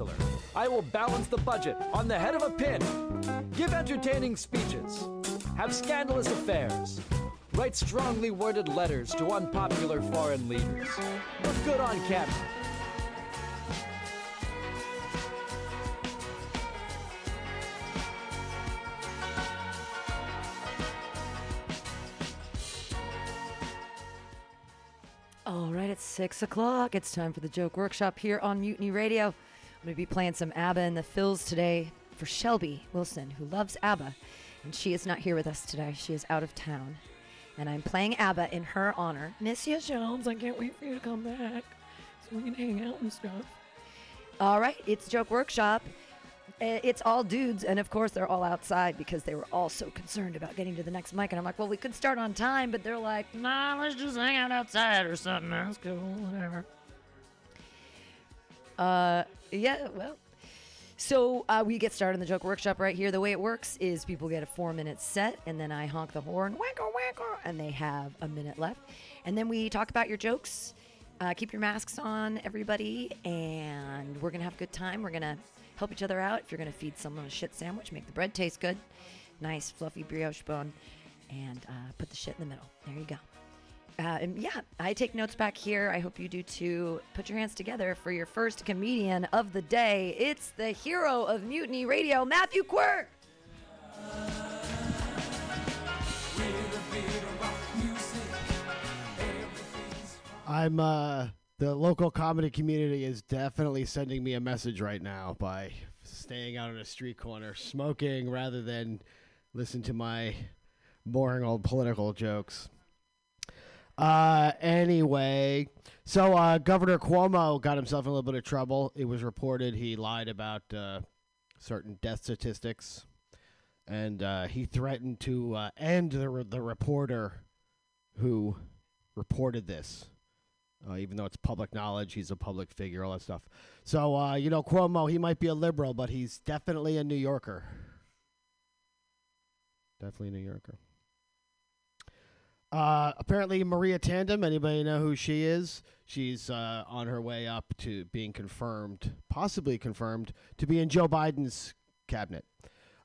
chancellor. I will balance the budget on the head of a pin. Give entertaining speeches. Have scandalous affairs. Write strongly worded letters to unpopular foreign leaders. Look good on camera. All right, it's six o'clock. It's time for the joke workshop here on Mutiny Radio. I'm going to be playing some ABBA in the fills today for Shelby Wilson, who loves ABBA, and she is not here with us today. She is out of town, and I'm playing ABBA in her honor. Miss you, Shelves. I can't wait for you to come back so we can hang out and stuff. All right, it's joke workshop. It's all dudes, and of course they're all outside because they were all so concerned about getting to the next mic. And I'm like, well, we could start on time, but they're like, nah, let's just hang out outside or something. That's cool, whatever. Uh, yeah, well. So uh, we get started in the joke workshop right here. The way it works is people get a four minute set, and then I honk the horn, wacko wacko, and they have a minute left. And then we talk about your jokes. Uh, keep your masks on, everybody, and we're gonna have a good time. We're gonna help each other out. If you're gonna feed someone a shit sandwich, make the bread taste good, nice fluffy brioche bun, and uh, put the shit in the middle. There you go. Uh, yeah, I take notes back here. I hope you do too. Put your hands together for your first comedian of the day. It's the hero of Mutiny Radio, Matthew Quirk. I'm uh the local comedy community is definitely sending me a message right now by staying out on a street corner smoking rather than listen to my boring old political jokes. Uh anyway, so uh Governor Cuomo got himself in a little bit of trouble. It was reported he lied about uh certain death statistics and uh, he threatened to uh, end the the reporter who reported this. Uh, even though it's public knowledge, he's a public figure, all that stuff. So, you know, Cuomo, he might be a liberal, but he's definitely a New Yorker. Definitely a New Yorker. Uh, apparently, Neera Tanden, anybody know who she is? She's uh, on her way up to being confirmed, possibly confirmed, to be in Joe Biden's cabinet.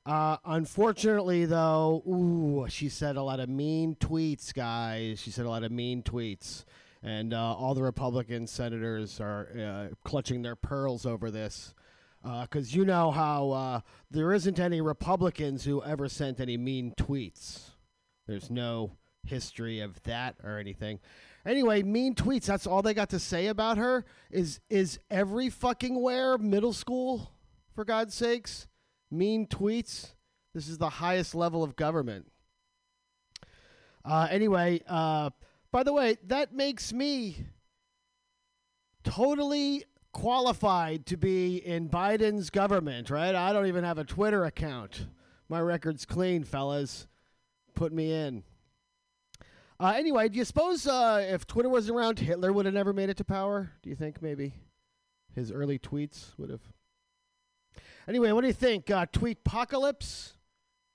Uh, unfortunately, though, ooh, she said a lot of mean tweets, guys. She said a lot of mean tweets. And uh, all the Republican senators are uh, clutching their pearls over this. Because you know how there isn't any Republicans who ever sent any mean tweets. There's no history of that or anything. Anyway, mean tweets. That's all they got to say about her. Is is every fucking where middle school? For God's sakes, mean tweets. This is the highest level of government. Uh, anyway, uh, by the way, that makes me totally qualified to be in Biden's government, right? I don't even have a Twitter account. My record's clean, fellas. Put me in. Uh, anyway, do you suppose uh, if Twitter wasn't around, Hitler would have never made it to power? Do you think maybe his early tweets would have? Anyway, what do you think? Uh, tweet apocalypse?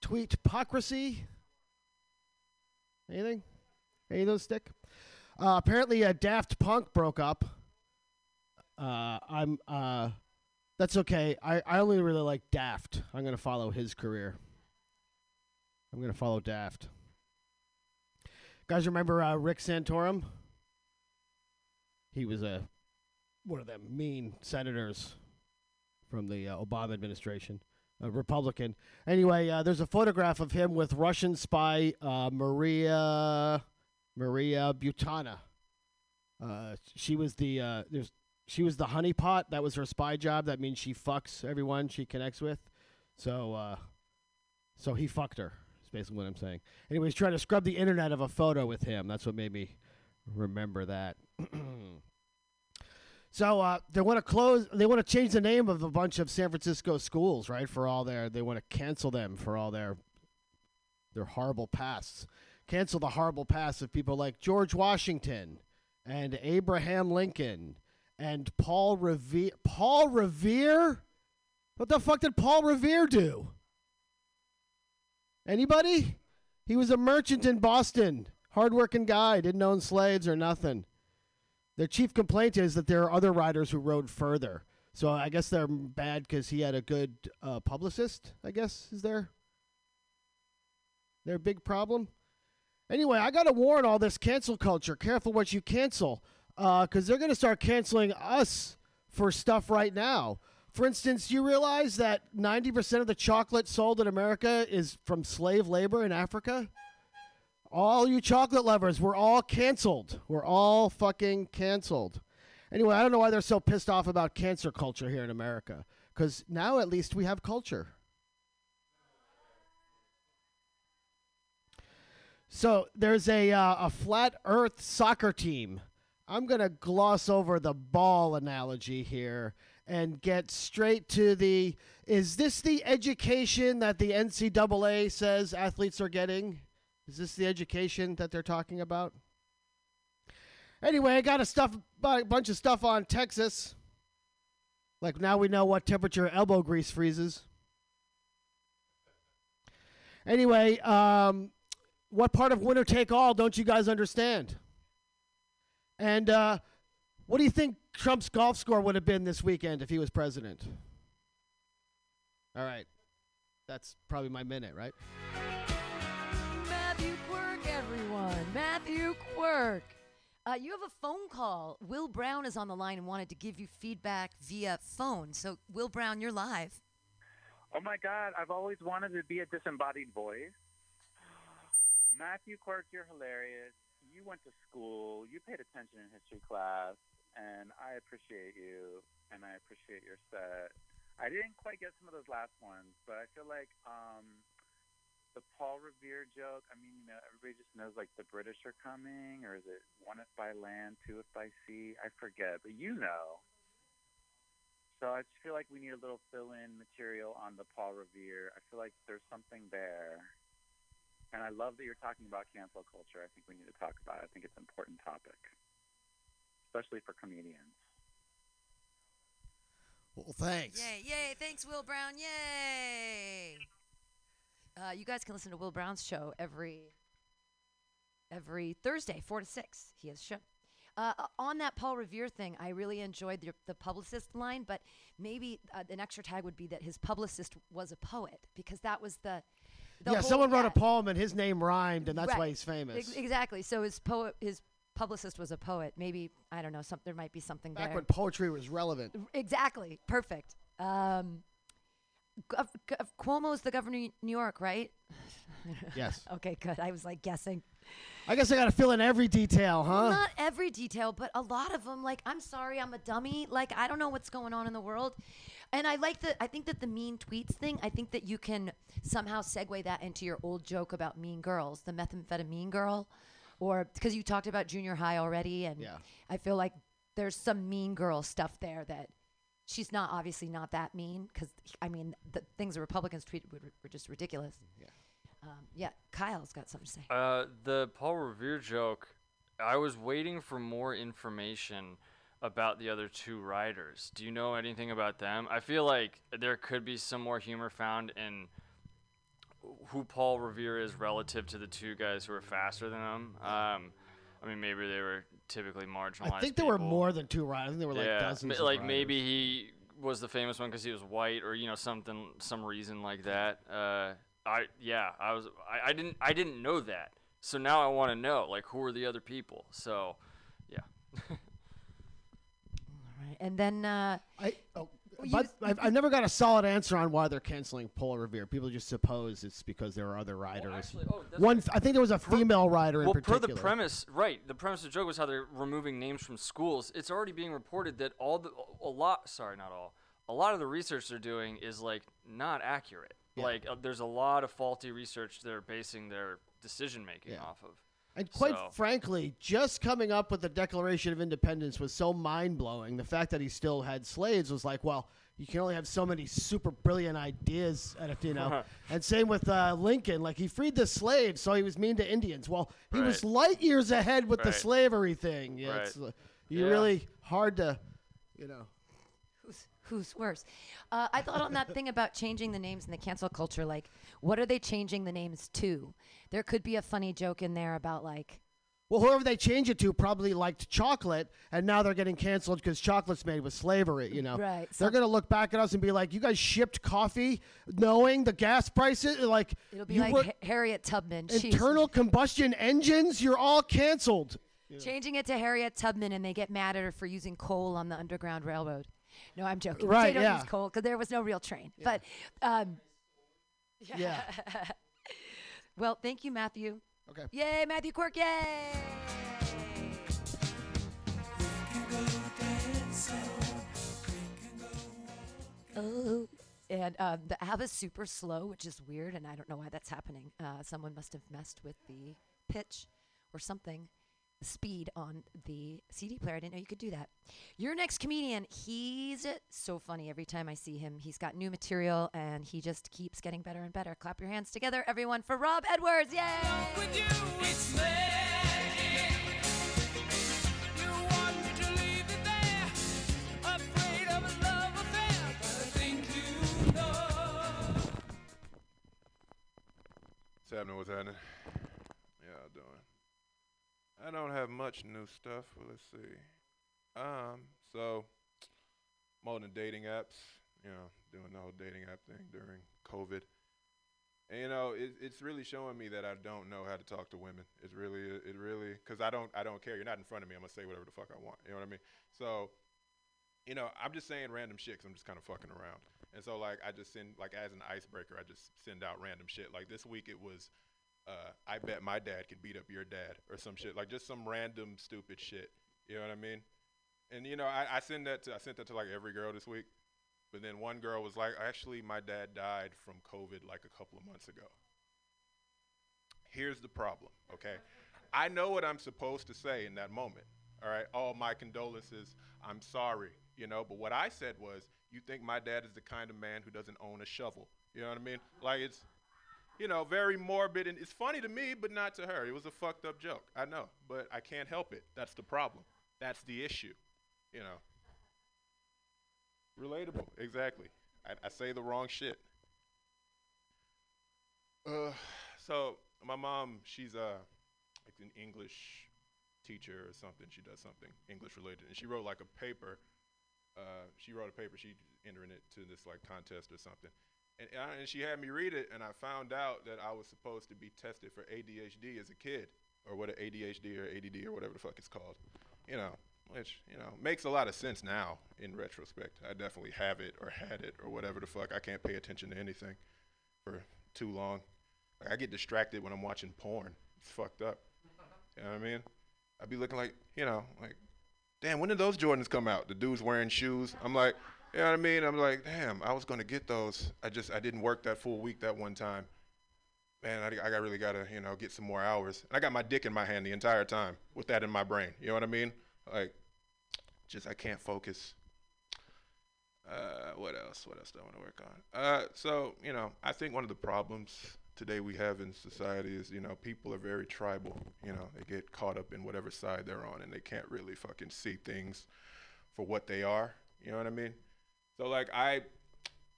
Tweet hypocrisy? Anything? Any of those stick? Uh, apparently, uh, Daft Punk broke up. Uh, I'm. Uh, that's okay. I, I only really like Daft. I'm gonna follow his career. I'm gonna follow Daft. Guys, remember uh, Rick Santorum? He was a one of them mean senators from the uh, Obama administration, a Republican. Anyway, uh, there's a photograph of him with Russian spy uh, Maria Maria Butina. Uh, she was the uh, there's she was the honeypot. That was her spy job. That means she fucks everyone she connects with. So uh, so he fucked her. Basically what I'm saying. Anyway, he's trying to scrub the internet of a photo with him. That's what made me remember that. So uh, they want to close. They want to change the name of a bunch of San Francisco schools, right? For all their, they want to cancel them for all their, their horrible pasts. Cancel the horrible past of people like George Washington, and Abraham Lincoln, and Paul Revere. Paul Revere. What the fuck did Paul Revere do? Anybody? He was a merchant in Boston. Hardworking guy. Didn't own slaves or nothing. Their chief complaint is that there are other riders who rode further. So I guess they're bad because he had a good uh, publicist. I guess is there their big problem. Anyway, I gotta warn all this cancel culture. Careful what you cancel, because they're gonna start canceling us for stuff right now. For instance, you realize that 90% of the chocolate sold in America is from slave labor in Africa? All you chocolate lovers, we're all canceled. We're all fucking canceled. Anyway, I don't know why they're so pissed off about cancer culture here in America. Because now at least we have culture. So there's a, uh, a flat earth soccer team. I'm going to gloss over the ball analogy here and get straight to the is this the education that the NCAA says athletes are getting? Is this the education that they're talking about? Anyway, I got a stuff a bunch of stuff on Texas. Like now we know what temperature elbow grease freezes. Anyway, um, what part of winner take all don't you guys understand? And uh, what do you think Trump's golf score would have been this weekend if he was president? All right. That's probably my minute, right? Matthew Quirk, everyone. Matthew Quirk. Uh, you have a phone call. Will Brown is on the line and wanted to give you feedback via phone. So, Will Brown, you're live. Oh my God, I've always wanted to be a disembodied voice. Matthew Quirk, you're hilarious. You went to school, you paid attention in history class, and I appreciate you, and I appreciate your set. I didn't quite get some of those last ones, but I feel like um, the Paul Revere joke. I mean, you know, everybody just knows like the British are coming, or is it one if by land, two if by sea? I forget, but you know. So I just feel like we need a little fill-in material on the Paul Revere. I feel like there's something there. And I love that you're talking about cancel culture. I think we need to talk about it. I think it's an important topic, especially for comedians. Well, thanks. Yay, yay. Thanks, Will Brown. Yay. Uh, you guys can listen to Will Brown's show every every Thursday, 4 to 6. He has a show. Uh, on that Paul Revere thing, I really enjoyed the, the publicist line, but maybe uh, an extra tag would be that his publicist was a poet because that was the. the yeah, whole- someone wrote yeah. a poem and his name rhymed, and that's Right. why he's famous. Ex- exactly. So his poet, his publicist was a poet. Maybe I don't know. Some there might be something Back there. when poetry was relevant. Exactly. Perfect. Um, Gov- Gov- Cuomo's the governor of New York, right? Yes. Okay, good. I was like guessing. I guess I got to fill in every detail, huh? Not every detail, but a lot of them. Like, I'm sorry, I'm a dummy. Like, I don't know what's going on in the world. And I like that. I think that the mean tweets thing. I think that you can somehow segue that into your old joke about mean girls, the methamphetamine girl, or because you talked about junior high already, and Yeah. I feel like there's some mean girl stuff there that she's not obviously not that mean because I mean the things the Republicans tweeted were, were just ridiculous. Yeah. Um, yeah. Kyle's got something to say. Uh, the Paul Revere joke, I was waiting for more information about the other two writers. Do you know anything about them? I feel like there could be some more humor found in who Paul Revere is relative to the two guys who are faster than him. Um, I mean, maybe they were typically marginalized. I think there were more than two riders. I think there were like yeah, dozens. ma- of like writers. maybe he was the famous one because he was white, or you know something, some reason like that. Uh, I yeah, I was I, I didn't I didn't know that, so now I want to know like who are the other people. So, yeah. All right. And then uh, I, oh, Well, you but s- I've, I've never got a solid answer on why they're canceling Paul Revere. People just suppose it's because there are other writers. actually- oh, that's One, I think there was a Per- female writer in well, per the premise, right? The premise of the joke was how they're removing names from schools. It's already being reported that all the a lot, sorry, not all, a lot of the research they're doing is like not accurate. Yeah. Like uh, there's a lot of faulty research they're basing their decision making Yeah. off of. And quite So- frankly, just coming up with the Declaration of Independence was so mind blowing. The fact that he still had slaves was like, well, you can only have so many super brilliant ideas, at a, you know. and same with uh, Lincoln, like he freed the slaves, so he was mean to Indians. Well, he was light years ahead with the slavery thing. Yeah, Right. it's uh, you Yeah. really hard to, you know. Who's worse? Uh, I thought on that thing about changing the names in the cancel culture. Like, what are they changing the names to? There could be a funny joke in there about like, Well, whoever they change it to probably liked chocolate, and now they're getting canceled because chocolate's made with slavery. You know, Right. They're gonna look back at us and be like, "You guys shipped coffee, knowing the gas prices. Like, It'll be you like were- Harriet Tubman. She's internal combustion engines. You're all canceled." changing it to Harriet Tubman, and they get mad at her for using coal on the Underground Railroad. No, I'm joking. Right, don't yeah. use coal because there was no real train. But um, Yeah. well, thank you, Matthew. Okay. Yay, Matthew Quirk! Yay! Oh, and um, the app is super slow, which is weird, and I don't know why that's happening. Uh, someone must have messed with the pitch or something, speed on the CD player. I didn't know you could do that. Your next comedian, he's so funny every time I see him. He's got new material, and he just keeps getting better and better. Clap your hands together, everyone, for Rob Edwards! Yay! What's happening? What's happening? I don't have much new stuff, but let's see. Um, so on the dating apps, you know, doing the whole dating app thing during COVID. And you know, it, it's really showing me that I don't know how to talk to women. It's really, it really, because I don't, I don't care. You're not in front of me. I'm gonna say whatever the fuck I want. You know what I mean? So, you know, I'm just saying random shit because I'm just kind of fucking around. And so, like, I just send, like, as an icebreaker, I just send out random shit. Like this week, it was, uh, I bet my dad could beat up your dad or some shit. Like just some random stupid shit. You know what I mean? And you know, I, I send that to, I sent that to like every girl this week. But then one girl was like, actually, my dad died from COVID like a couple of months ago. Here's the problem, okay? I know what I'm supposed to say in that moment. All right, all my condolences. I'm sorry, you know. But what I said was, you think my dad is the kind of man who doesn't own a shovel? You know what I mean? Like it's, you know, very morbid and it's funny to me, but not to her. It was a fucked up joke. I know, but I can't help it. That's the problem. That's the issue. You know. Relatable, exactly. I, I say the wrong shit. Uh, so my mom, she's uh, like an English teacher or something. She does something English related, and she wrote like a paper. Uh, she wrote a paper. She entering it to this like contest or something, and, uh, and she had me read it, and I found out that I was supposed to be tested for ADHD as a kid, or what a ADHD or ADD or whatever the fuck it's called, you know, which you know makes a lot of sense now in retrospect. I definitely have it or had it or whatever the fuck. I can't pay attention to anything for too long. Like I get distracted when I'm watching porn. It's fucked up. You know what I mean? I'd be looking like, you know, like, damn, when did those Jordans come out? The dudes wearing shoes. I'm like, you know what I mean? I'm like, damn, I was gonna get those. I just I didn't work that full week that one time. Man, I, I really gotta, you know, get some more hours. And I got my dick in my hand the entire time with that in my brain. You know what I mean? Like, just I can't focus. Uh, what else? What else do I want to work on? Uh, so you know, I think one of the problems today we have in society is you know people are very tribal. You know, they get caught up in whatever side they're on, and they can't really fucking see things for what they are. You know what I mean? So like I,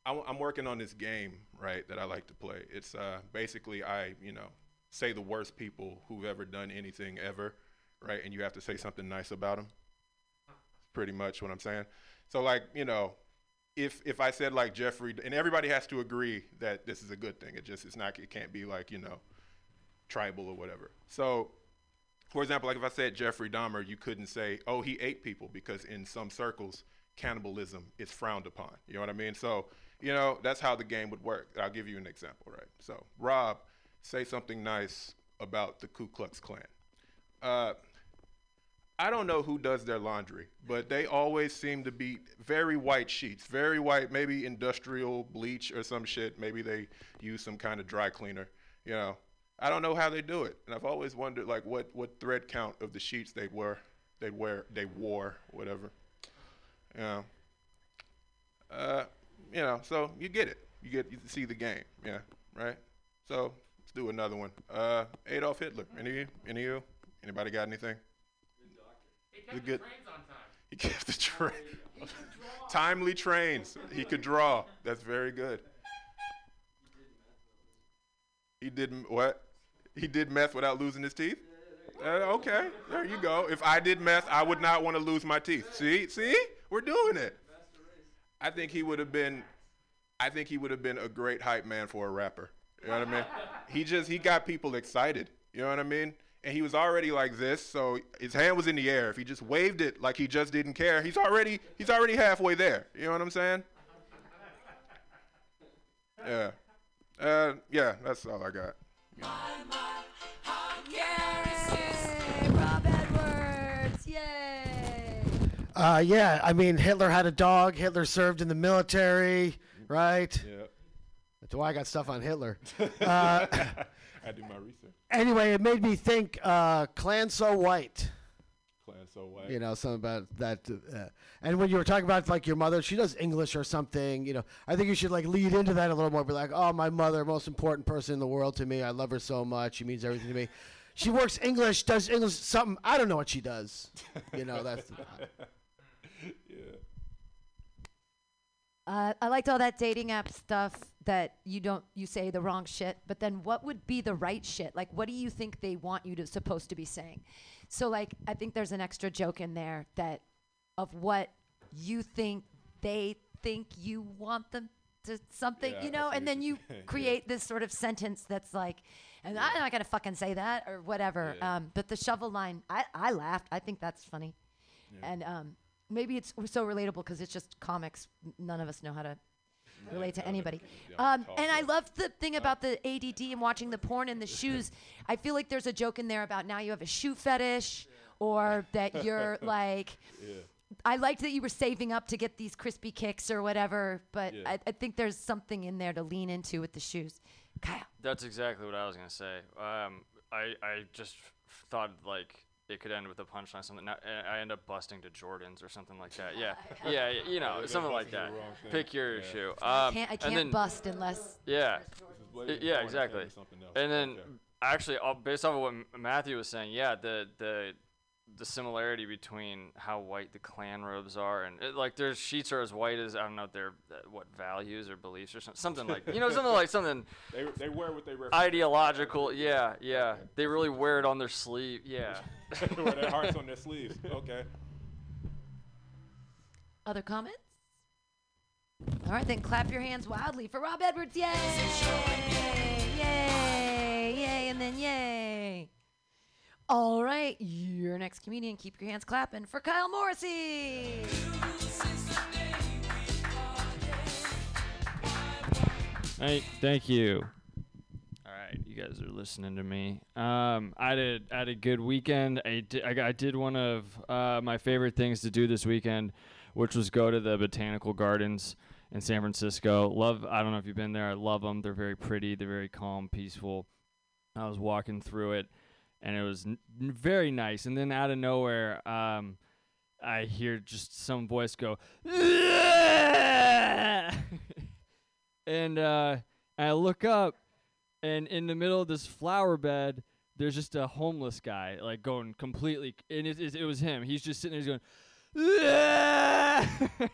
I am working on this game right that I like to play. It's uh, basically I you know say the worst people who've ever done anything ever, right? And you have to say something nice about them. Pretty much what I'm saying. So like you know if if I said like Jeffrey, and everybody has to agree that this is a good thing. It just it's not. It can't be like you know, tribal or whatever. So, for example, like if I said Jeffrey Dahmer, you couldn't say, oh, he ate people because in some circles, cannibalism is frowned upon. You know what I mean? So, you know, that's how the game would work. I'll give you an example, right? So, Rob, say something nice about the Ku Klux Klan. Uh, I don't know who does their laundry, but they always seem to be very white sheets, very white, maybe industrial bleach or some shit. Maybe they use some kind of dry cleaner. You know, I don't know how they do it, and I've always wondered like what what thread count of the sheets they wear, they wear, they wore, whatever. You know, uh, you know, so you get it. You get you see the game, yeah, right. So let's do another one. Uh, Adolf Hitler. Any of you? Any of you? Anybody got anything? He kept the good. The trains on time. He kept the train. Timely trains. He could draw. That's very good. He did what? He did meth without losing his teeth. Uh, okay, there you go. If I did meth, I would not want to lose my teeth. See, see, we're doing it. I think he would have been. I think he would have been a great hype man for a rapper. You know what I mean? He just he got people excited. You know what I mean? And he was already like this, so his hand was in the air. If he just waved it like he just didn't care, he's already he's already halfway there. You know what I'm saying? Yeah. Uh, yeah, that's all I got. Yay! Uh, yeah, I mean, Hitler had a dog. Hitler served in the military, right? Yeah. That's why I got stuff on Hitler. Uh, I do my research. anyway, it made me think uh, Klan So White. Klan so white. You know, something about that. Uh, and when you were talking about like your mother, she does English or something. You know, I think you should like lead into that a little more. Be like, oh, my mother, most important person in the world to me. I love her so much. She means everything to me. She works English, does English something. I don't know what she does. You know, that's. yeah. Uh, I liked all that dating app stuff that you don't you say the wrong shit, but then what would be the right shit? Like what do you think they want you to supposed to be saying? So like I think there's an extra joke in there that of what you think they think you want them to something, Yeah, you know, and then you saying, yeah. create this sort of sentence that's like and I'm not gonna fucking say that or whatever. Yeah. Um, but the shovel line, I, I laughed. I think that's funny. And um, maybe it's so relatable because it's just comics. None of us know how to relate to anybody. Um, and I to- love the thing about the ADD and watching the porn and the shoes. I feel like there's a joke in there about now you have a shoe fetish or that you're like. Yeah. I liked that you were saving up to get these crispy kicks or whatever, but Yeah. I, I think there's something in there to lean into with the shoes. Kyle. That's exactly what I was gonna say. Um, I I just f- thought like it could end with a punchline, something. Now, I end up busting to Jordans or something like that. Yeah, yeah, y- you know, Yeah, something like that. to the wrong thing. Pick your Yeah. shoe. I Um, can't, I can't then- bust unless. Yeah, This is I- Blazing yeah, exactly. or something else. And then Okay. actually, based off of what Matthew was saying, yeah, the the the similarity between how white the Klan robes are and it, like their sheets are as white as I don't know their uh, what values or beliefs or something something like you know something like something they, they wear what they represent. ideological. Yeah, yeah. They really wear it on their sleeve. Yeah. They wear their hearts on their sleeves. Okay. Other comments? All right, then clap your hands wildly for Rob Edwards. Yay! Yay! Yay! And then yay! All right, your next comedian. Keep your hands clapping for Kyle Morrissey. Hey, thank you. All right, you guys are listening to me. Um, I did I had a good weekend. I did, I, I did one of uh, my favorite things to do this weekend, which was go to the botanical gardens in San Francisco. Love. I don't know if you've been there. I love them. They're very pretty. They're very calm, peaceful. I was walking through it, and it was n- very nice. And then out of nowhere, um, I hear just some voice go. and uh, I look up, and in the middle of this flower bed, there's just a homeless guy, like going completely, and it, it, it was him. He's just sitting there, he's going,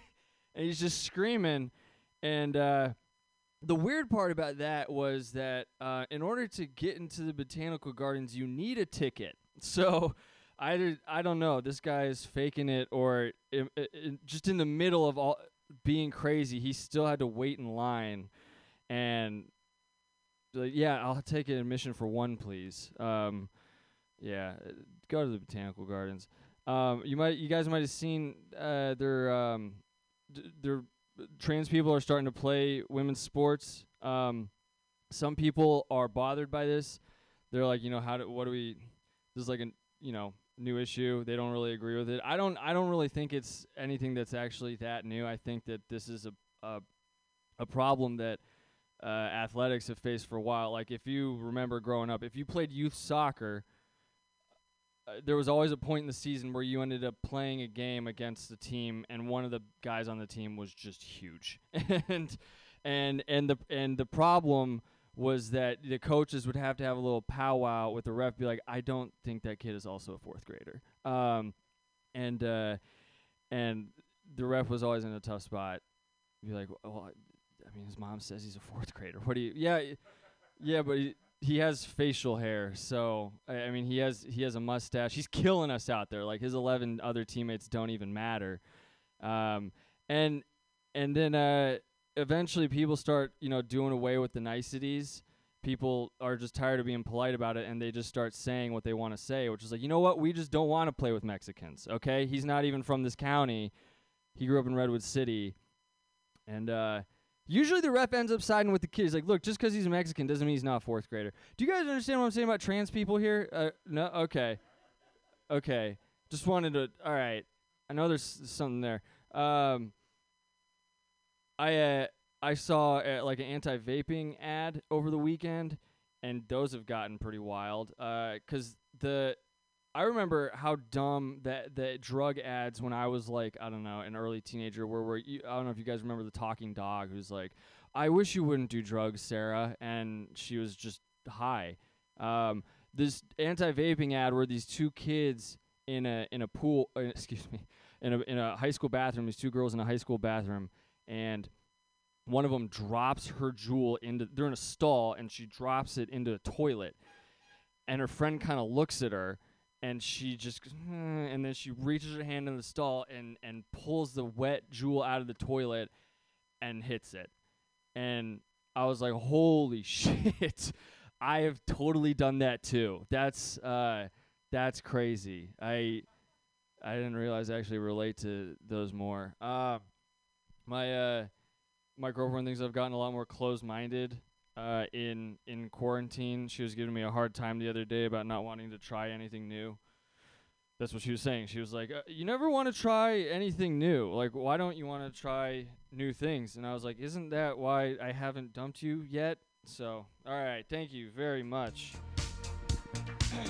and he's just screaming. And uh, the weird part about that was that uh, in order to get into the botanical gardens, you need a ticket. So. I, did, I don't know. This guy is faking it, or i i i- just in the middle of all being crazy, he still had to wait in line, and like, yeah, I'll take an admission for one, please. Um, yeah, go to the botanical gardens. Um, you might, you guys might have seen uh, their um, d- their trans people are starting to play women's sports. Um, some people are bothered by this. They're like, you know, how do what do we? This is like a you know new issue. They don't really agree with it. I don't. I don't really think it's anything that's actually that new. I think that this is a a, a problem that uh, athletics have faced for a while. Like if you remember growing up, if you played youth soccer, uh, there was always a point in the season where you ended up playing a game against the team, and one of the guys on the team was just huge, and and and the and the problem was that the coaches would have to have a little powwow with the ref, be like, I don't think that kid is also a fourth grader, um, and uh, and the ref was always in a tough spot. Be like, well, I mean, his mom says he's a fourth grader. What do you? Yeah, yeah, but he, he has facial hair, so I, mean he has he has a mustache. He's killing us out there. Like his eleven other teammates don't even matter. Um, and and then uh, eventually people start you know doing away with the niceties. People are just tired of being polite about it, and they just start saying what they want to say, which is like, you know what, we just don't want to play with Mexicans. Okay, he's not even from this county. He grew up in Redwood City, and uh, usually the rep ends up siding with the kid. He's like, look, just because he's a Mexican doesn't mean he's not a fourth grader. Do you guys understand what I'm saying about trans people here? Uh, no, okay, okay. Just wanted to. All right, I know there's something there. Um, I uh, I saw uh, like an anti-vaping ad over the weekend, and those have gotten pretty wild. Uh 'cause the I remember how dumb that the drug ads when I was like I don't know an early teenager. Where you, I don't know if you guys remember the talking dog who's like, "I wish you wouldn't do drugs, Sarah," and she was just high. Um, this anti-vaping ad where these two kids in a in a pool, uh, excuse me, in a in a high school bathroom. These two girls in a high school bathroom, and one of them drops her Juul into. They're in a stall, and she drops it into a toilet. And her friend kind of looks at her, and she just, "Hmm," and then she reaches her hand in the stall and and pulls the wet Juul out of the toilet, and hits it. And I was like, "Holy shit!" I have totally done that too. That's uh, that's crazy. I I didn't realize I actually relate to those more. Uh, my uh, my girlfriend thinks I've gotten a lot more closed-minded uh, in in quarantine. She was giving me a hard time the other day about not wanting to try anything new. That's what she was saying. She was like, uh, "You never want to try anything new. Like, why don't you want to try new things?" And I was like, "Isn't that why I haven't dumped you yet?" So, all right, thank you very much.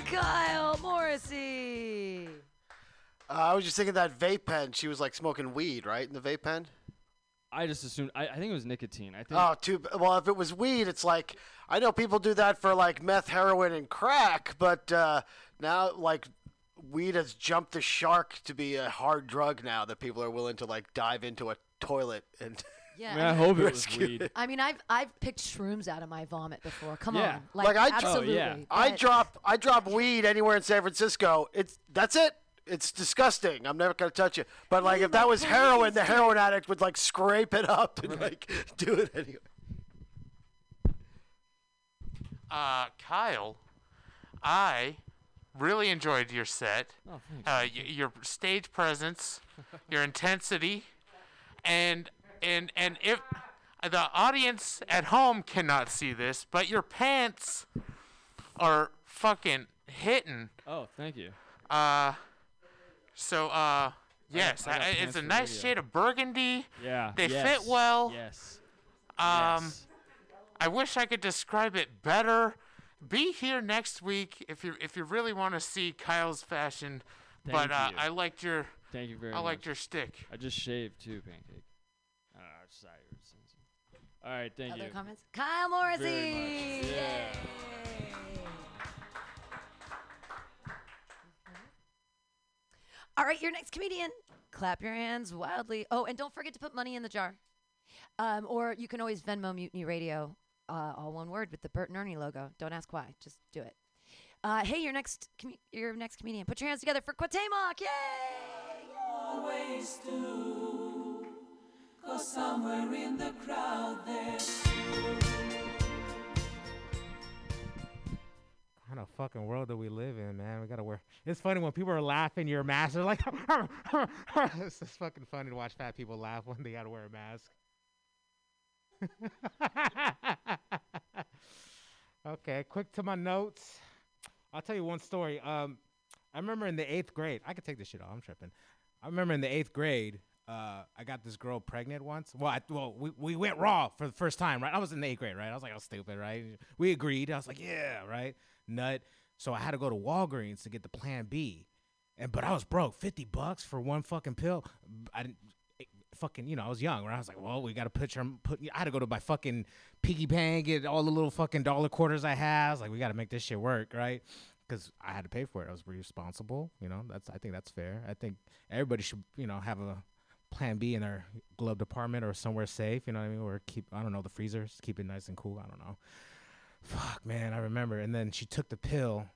Kyle Morrissey. Uh, I was just thinking that vape pen. She was like smoking weed, right, in the vape pen. I just assumed. I, I think it was nicotine. I think. Oh, too well. If it was weed, it's like I know people do that for like meth, heroin, and crack, but uh, now like weed has jumped the shark to be a hard drug now that people are willing to like dive into a toilet and. Yeah. I, mean, I hope it was weed. It. I mean, I've I've picked shrooms out of my vomit before. Come Yeah. on, like, Like, I- Oh, absolutely. yeah. I drop I drop weed anywhere in San Francisco. It's that's it. It's disgusting. I'm never gonna touch it. But like if that was heroin, the heroin addict would like scrape it up and like do it anyway. Uh, Kyle, I really enjoyed your set. Oh, thanks. Uh, y- your stage presence, your intensity, and and and if the audience at home cannot see this, but your pants are fucking hitting. Oh, thank you. Uh, so uh, yes, I got I- pants it's a nice radio. shade of burgundy. Yeah. They yes, fit well. Yes. Um, yes. I wish I could describe it better. Be here next week if you if you really want to see Kyle's fashion. but Thank uh, you. I liked your Thank you very I much. liked your stick. I just shaved too, pancake. Uh, sorry. it was sensitive. All right, thank Other you. comments? Kyle Morrissey. Very much. Yeah. All right, your next comedian. Clap your hands wildly. Oh, and don't forget to put money in the jar. Um, or you can always Venmo Mutiny Radio, uh, all one word with the Bert and Ernie logo. Don't ask why, just do it. Uh, hey, your next com- your next comedian. Put your hands together for Cuauhtemoc. Yay! always do. Cause somewhere in the crowd there's kind of fucking world do we live in, man? We gotta wear. It's funny when people are laughing, your mask. They're like, it's just fucking funny to watch fat people laugh when they gotta wear a mask. okay, quick to my notes. I'll tell you one story. Um, I remember in the eighth grade. I could take this shit off. I'm tripping. I remember in the eighth grade. Uh, I got this girl pregnant once. Well, I, well, we, we went raw for the first time, right? I was in the eighth grade, right? I was like, I was stupid, right? We agreed. I was like, yeah, right? Nut. So I had to go to Walgreens to get the Plan B, and but I was broke, fifty bucks for one fucking pill. I didn't. Fucking, you know, I was young, right? I was like, well, we got to put your, put. I had to go to my fucking piggy bank, get all the little fucking dollar quarters I have. I was like, we got to make this shit work, right? Because I had to pay for it. I was responsible, you know. That's, I think that's fair. I think everybody should, you know, have a plan B in their glove department or somewhere safe, you know what I mean? Or keep, I don't know, the freezers, keep it nice and cool. I don't know. Fuck, man, I remember. And then she took the pill,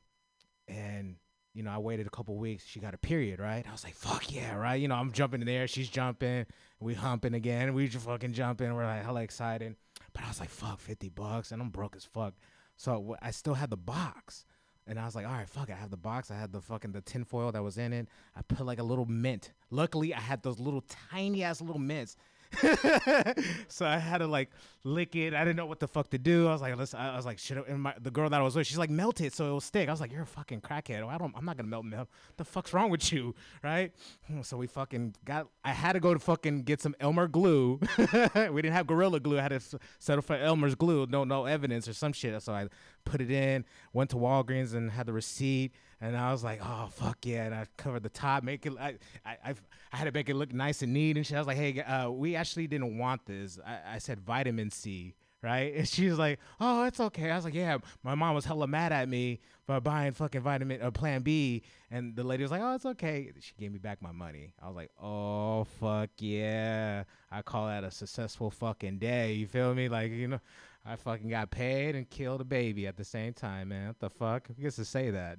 and you know, I waited a couple weeks. She got a period, right? I was like, fuck yeah, right? You know, I'm jumping in there, she's jumping, we humping again, we just fucking jumping. We're like hella excited. But I was like, fuck, 50 bucks, and I'm broke as fuck. So I still had the box. And I was like, all right, fuck, it. I have the box. I had the fucking the tinfoil that was in it. I put like a little mint. Luckily, I had those little tiny ass little mints. so I had to like lick it. I didn't know what the fuck to do. I was like, I was like, shit. And my the girl that I was with, she's like, melt it so it'll stick. I was like, you're a fucking crackhead. I don't. I'm not gonna melt milk. The fuck's wrong with you, right? So we fucking got. I had to go to fucking get some Elmer glue. we didn't have Gorilla glue. I had to settle for Elmer's glue. No, no evidence or some shit. So I put it in. Went to Walgreens and had the receipt. And I was like, oh fuck yeah! And I covered the top, make it. I, I, I, had to make it look nice and neat and shit. I was like, hey, uh, we actually didn't want this. I, I said vitamin C, right? And she was like, oh, it's okay. I was like, yeah. My mom was hella mad at me for buying fucking vitamin uh, Plan B, and the lady was like, oh, it's okay. She gave me back my money. I was like, oh fuck yeah! I call that a successful fucking day. You feel me? Like you know. I fucking got paid and killed a baby at the same time, man. What the fuck? Who gets to say that?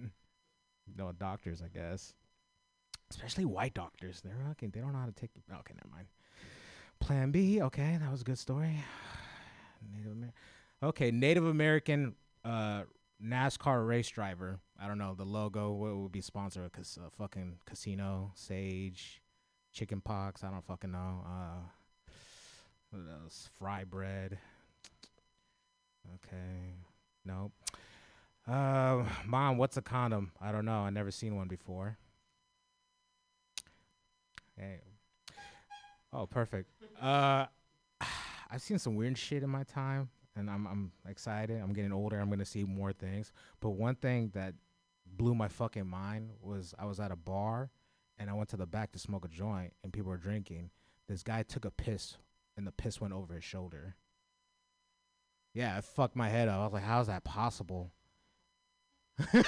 No, doctors, I guess. Especially white doctors. They're fucking, they don't know how to take. Okay, never mind. Plan B. Okay, that was a good story. Native Amer- okay, Native American uh, NASCAR race driver. I don't know the logo. What would be sponsored? Cause uh, fucking casino, Sage, chicken pox. I don't fucking know. Uh, what else? Fry bread. Okay. Nope. Uh, mom, what's a condom? I don't know. I never seen one before. Hey. Oh, perfect. Uh, I've seen some weird shit in my time, and I'm I'm excited. I'm getting older. I'm gonna see more things. But one thing that blew my fucking mind was I was at a bar, and I went to the back to smoke a joint, and people were drinking. This guy took a piss, and the piss went over his shoulder. Yeah, it fucked my head up. I was like, how is that possible? All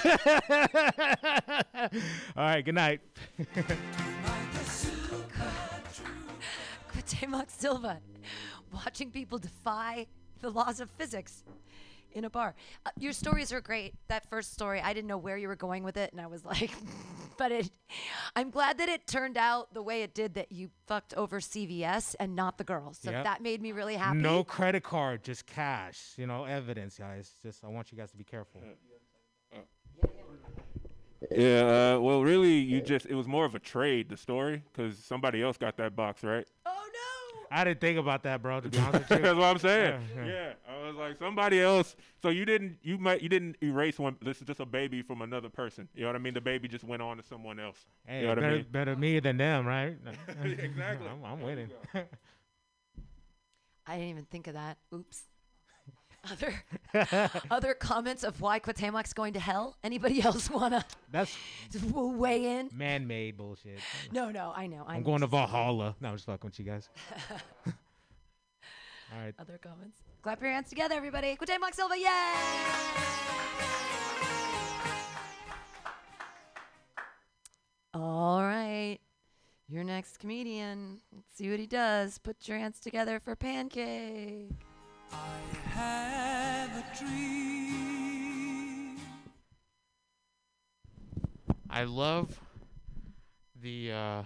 right, good night. Cuauhtemoc Silva, watching people defy the laws of physics in a bar. Uh, your stories are great. That first story, I didn't know where you were going with it, and I was like, but it. I'm glad that it turned out the way it did. That you fucked over CVS and not the girls. So Yep. that made me really happy. No credit card, just cash. You know, evidence, guys. Just I want you guys to be careful. Yeah, uh, well, really, you just, it was more of a trade, the story, because somebody else got that box, right? Oh no! I didn't think about that, bro. To be honest with you. That's what I'm saying. Yeah, Yeah, yeah. I was like somebody else. So you didn't you might you didn't erase one. This is just a baby from another person. You know what I mean? The baby just went on to someone else. Hey, you know what better, I mean? better me than them, right? Exactly. I'm, I'm winning. I didn't even think of that. Oops. Other other comments of why Cuauhtemoc's going to hell? Anybody else wanna That's weigh in? man-made bullshit. No, no, I know. I I'm going to Valhalla. No, I'm just fucking with you guys. All right. Other comments? Clap your hands together, everybody. Cuauhtemoc Silva, yay! All right. Your next comedian. Let's see what he does. Put your hands together for Pancake. have a dream. I love the uh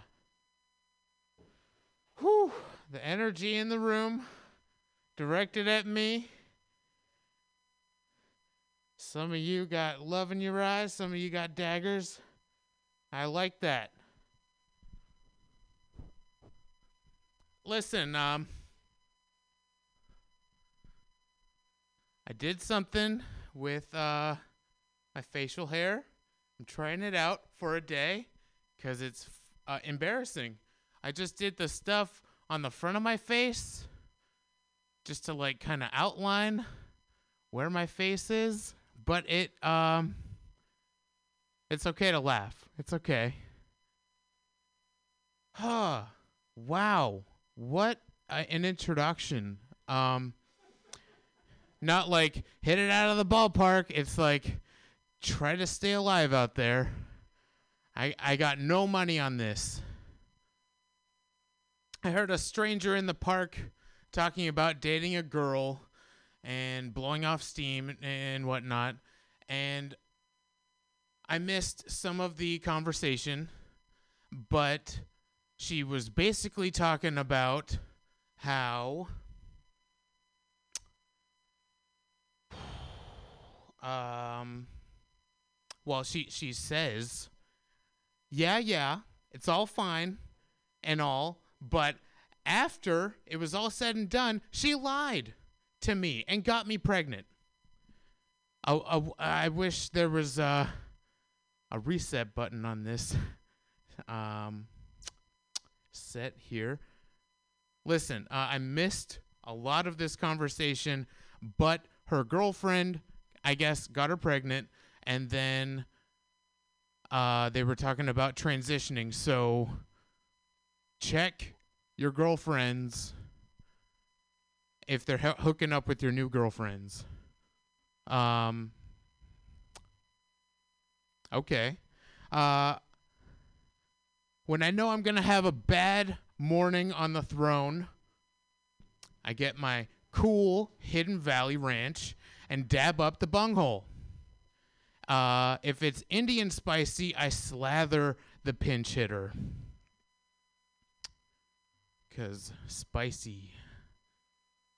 whew, the energy in the room directed at me. Some of you got love in your eyes, some of you got daggers. I like that. Listen, um I did something with uh my facial hair. I'm trying it out for a day because it's uh, embarrassing. I just did the stuff on the front of my face just to like kind of outline where my face is, but it um it's okay to laugh. It's okay. Huh. Wow. What a, an introduction. Um not like hit it out of the ballpark. It's like try to stay alive out there. I I got no money on this. I heard a stranger in the park talking about dating a girl and blowing off steam and whatnot. And I missed some of the conversation, but she was basically talking about how um well she she says yeah yeah it's all fine and all but after it was all said and done she lied to me and got me pregnant. I, I, I wish there was uh, a reset button on this um, set here. Listen uh, i missed a lot of this conversation but her girlfriend i guess got her pregnant and then uh, they were talking about transitioning. So check your girlfriends if they're hoo- hooking up with your new girlfriends. Um okay. Uh when i know i'm going to have a bad morning on the throne i get my cool hidden valley ranch and dab up the bunghole. Uh if it's indian spicy i slather the pinch hitter cuz spicy.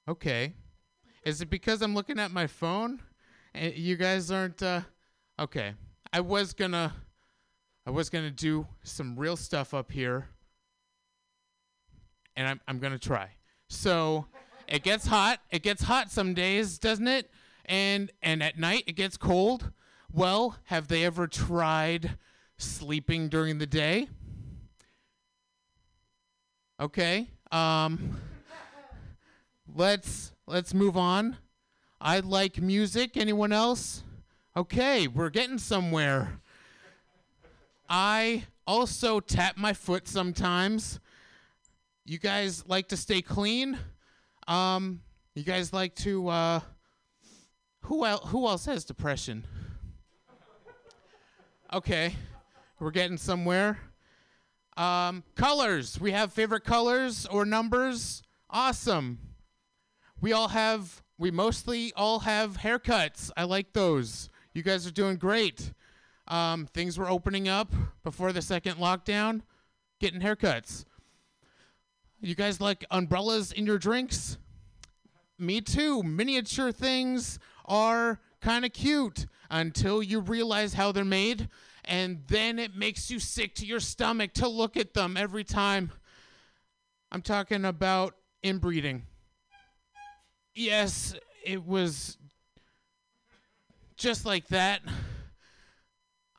Okay. Is it because i'm looking at my phone? And you guys aren't uh okay. I was gonna i was gonna do some real stuff up here. And i'm, I'm gonna try. So it gets hot. It gets hot some days doesn't it? And and at night it gets cold. Well have they ever tried sleeping during the day? Okay um let's let's move on I like music. Anyone else? Okay, we're getting somewhere. I also tap my foot sometimes. You guys like to stay clean? Um, you guys like to uh who else who else has depression? Okay. We're getting somewhere. Um, colors. We have favorite colors or numbers. Awesome. We all have we mostly all have haircuts. I like those. You guys are doing great. Um, things were opening up before the second lockdown. Getting haircuts. You guys like umbrellas in your drinks? Me too. Miniature things are kind of cute until you realize how they're made, and then it makes you sick to your stomach to look at them every time. I'm talking about inbreeding. Yes, it was just like that.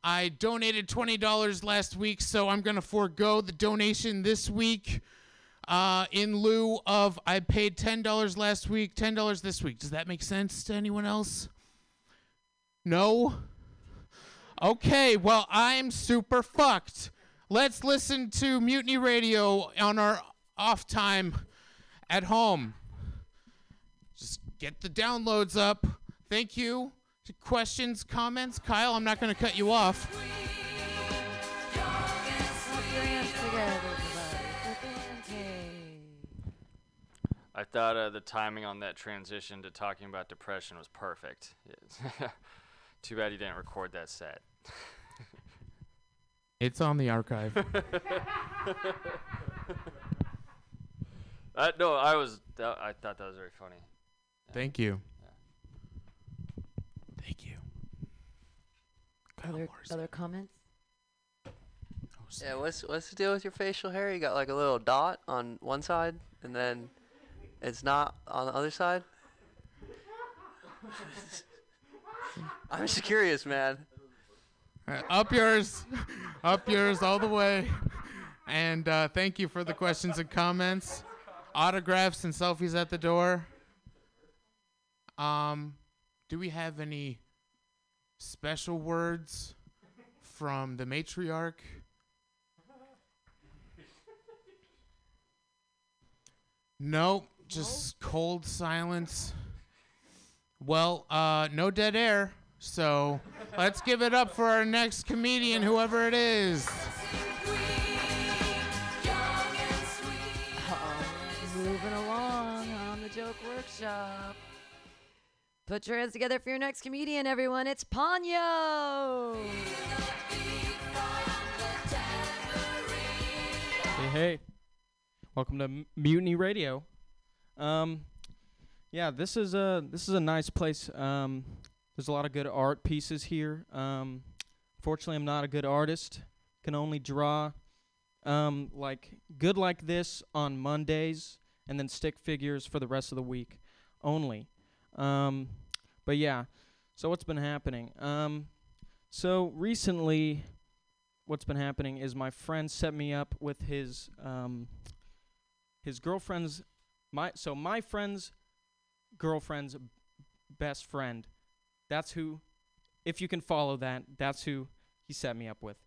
I donated $20 last week, so I'm going to forego the donation this week uh, in lieu of I paid $10 last week, $10 this week. Does that make sense to anyone else? No? Okay, well, I'm super fucked. Let's listen to Mutiny Radio on our off time at home. Just get the downloads up. Thank you. Questions, comments? Kyle, I'm not going to cut you off. I thought uh, the timing on that transition to talking about depression was perfect. Too bad you didn't record that set. It's on the archive. Uh, no, I was. That, I thought that was very funny. Thank you. Thank you. Other, other comments? Yeah, what's what's the deal with your facial hair? You got like a little dot on one side, and then it's not on the other side. I'm just curious, man. Uh, up yours, up yours all the way. And uh, thank you for the questions and comments, autographs and selfies at the door. Um, do we have any special words from the matriarch? Nope, just cold silence. Well, uh, no dead air. So let's give it up for our next comedian, whoever it is. Uh-oh. Moving along on the joke workshop. Put your hands together for your next comedian, everyone. It's Ponyo. Hey, hey. Welcome to M- Mutiny Radio. Um, yeah, this is a this is a nice place. Um, there's a lot of good art pieces here. Um, fortunately, I'm not a good artist. Can only draw um, like good like this on Mondays, and then stick figures for the rest of the week only. Um, but yeah, so what's been happening? Um, so recently, what's been happening is my friend set me up with his um, his girlfriend's my so my friend's girlfriend's best friend. That's who, if you can follow that, that's who he set me up with.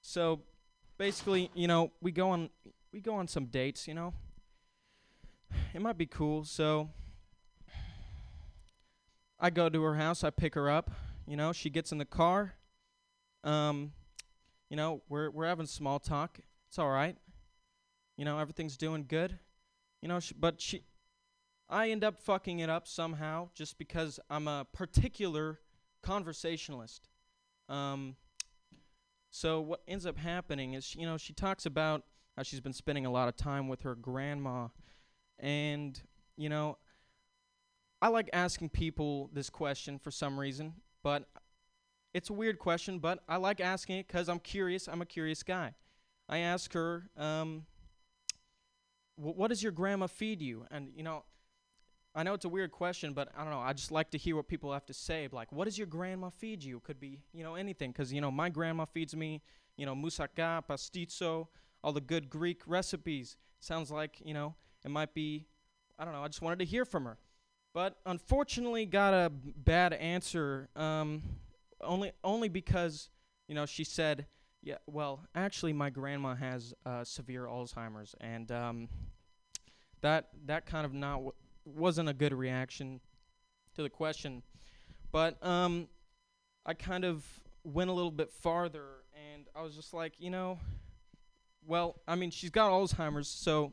So basically, you know, we go on we go on some dates, you know. It might be cool. So I go to her house, I pick her up, you know, she gets in the car. Um you know, we're we're having small talk. It's all right. You know, everything's doing good. You know, sh- but she I end up fucking it up somehow just because I'm a particular conversationalist. Um, so what ends up happening is, you know, she talks about how she's been spending a lot of time with her grandma, and you know, I like asking people this question for some reason, but it's a weird question, but I like asking it because I'm curious. I'm a curious guy. I ask her, um, "Wh- "What does your grandma feed you?" And you know, I know it's a weird question, but I don't know. I just like to hear what people have to say. Like, what does your grandma feed you? Could be, you know, anything. Because, you know, my grandma feeds me, you know, moussaka, pastitsio, all the good Greek recipes. Sounds like, you know, it might be, I don't know. I just wanted to hear from her. But unfortunately, got a bad answer. Um, only, only because, you know, she said, yeah, well, actually, my grandma has uh, severe Alzheimer's. And um, that, that kind of not. Wasn't a good reaction to the question. But um, I kind of went a little bit farther, and I was just like, you know, well, I mean, she's got Alzheimer's, so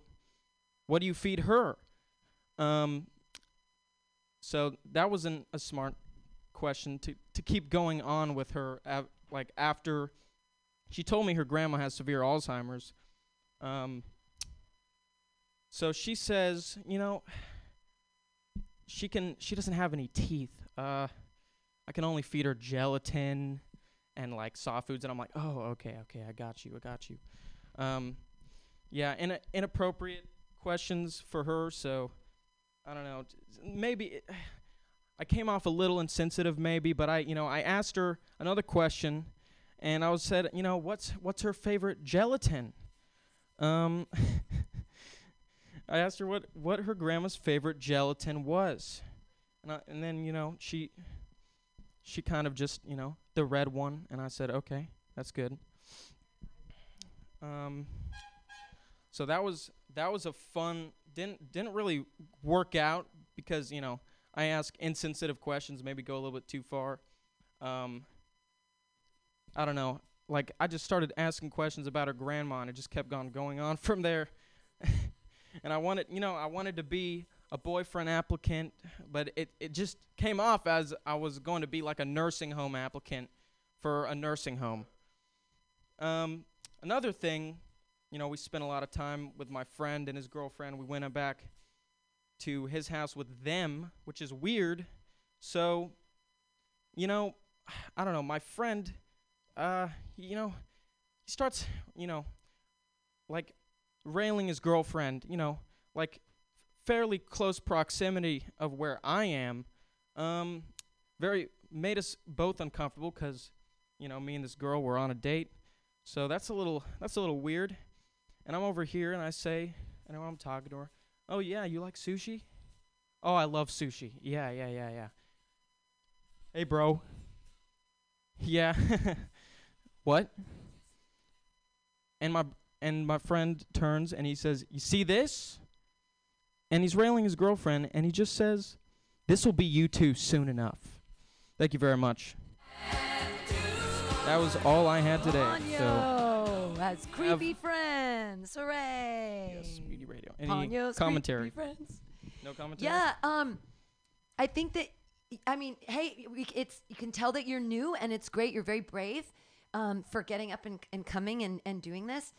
what do you feed her? Um, so that wasn't a smart question to to keep going on with her. Av- like after she told me her grandma has severe Alzheimer's. Um, so she says, you know, she can she doesn't have any teeth. Uh, I can only feed her gelatin and like soft foods, and I'm like, oh, okay, okay, I got you, I got you. Um, yeah, in, inappropriate questions for her, so I don't know. Maybe it, I came off a little insensitive, maybe, but I, you know, I asked her another question, and I was said, you know, what's what's her favorite gelatin? Um, I asked her what what her grandma's favorite gelatin was, and I, and then you know she she kind of just you know the red one, and I said okay, that's good. Um, so that was that was a fun didn't didn't really work out because you know I ask insensitive questions, maybe go a little bit too far. Um, I don't know. Like I just started asking questions about her grandma, and it just kept on going on from there. And I wanted, you know, I wanted to be a boyfriend applicant, but it it just came off as I was going to be like a nursing home applicant for a nursing home. Um, another thing, you know, we spent a lot of time with my friend and his girlfriend. We went back to his house with them, which is weird. So, you know, I don't know. My friend, uh, you know, he starts, you know, like railing his girlfriend, you know, like fairly close proximity of where I am. Um, very made us both uncomfortable because, you know, me and this girl were on a date. So that's a little that's a little weird. And I'm over here and I say, I know I'm talking to her. Oh yeah, you like sushi? Oh, I love sushi. Yeah, yeah, yeah, yeah. Hey, bro. Yeah. what? And my and my friend turns and he says, "You see this?" And he's railing his girlfriend and he just says, "This will be you two soon enough." Thank you very much. That was all I had today. So creepy friends. Hooray! Yes, Mutiny Radio. Any Ponyo's commentary? No commentary. Yeah. Um, I think that I mean, hey, we, it's you can tell that you're new, and it's great. You're very brave um, for getting up and, and coming and, and doing this.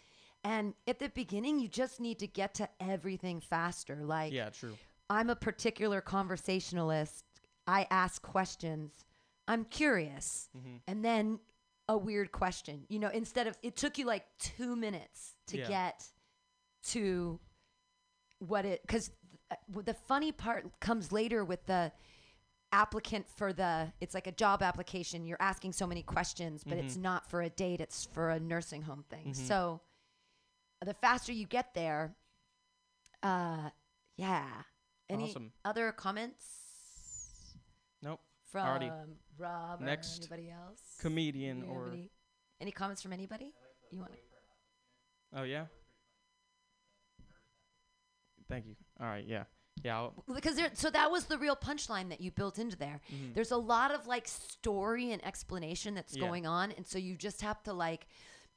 And at the beginning, you just need to get to everything faster. Like, Yeah, true. I'm a particular conversationalist. I ask questions. I'm curious. Mhm. And then a weird question. You know, instead of, it took you like two minutes to Yeah. get to what it, because the funny part comes later with the applicant for the, it's like a job application. You're asking so many questions, but it's Mhm. not for a date, it's for a nursing home thing. Mhm. So the faster you get there, uh, yeah. Any Awesome. other comments Nope. from Already. Rob Next or anybody else? comedian or- any, comments from anybody? You want? Oh yeah. Thank you. All right. Yeah. Yeah. I'll, because there so that was the real punchline that you built into there Mhm. there's a lot of like story and explanation that's Yeah. going on and so you just have to like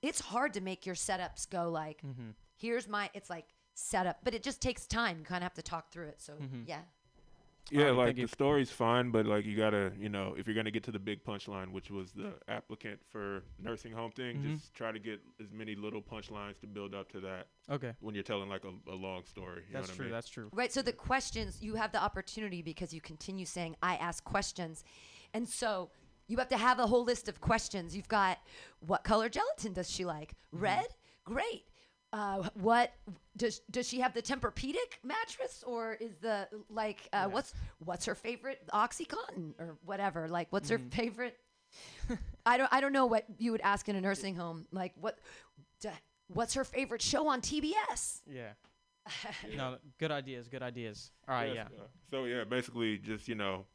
it's hard to make your setups go like Mhm. here's my it's like setup but it just takes time you kind of have to talk through it so Mhm. yeah Yeah, Alright, like the story's fine, but like you gotta, you know, if you're gonna get to the big punchline, which was the applicant for nursing home thing, Mhm. just try to get as many little punchlines to build up to that. Okay. When you're telling like a, a long story, you know That's what true. I mean? That's true. right so the questions you have the opportunity because you continue saying i ask questions and so you have to have a whole list of questions you've got what color gelatin does she like red great uh, what does does she have the Tempur-Pedic mattress or is the like uh, what's what's her favorite OxyContin or whatever like what's her favorite I don't I don't know what you would ask in a nursing home like what d- what's her favorite show on TBS Yeah. no, good ideas. Good ideas. All right. Yeah. Uh, So yeah, basically just, you know,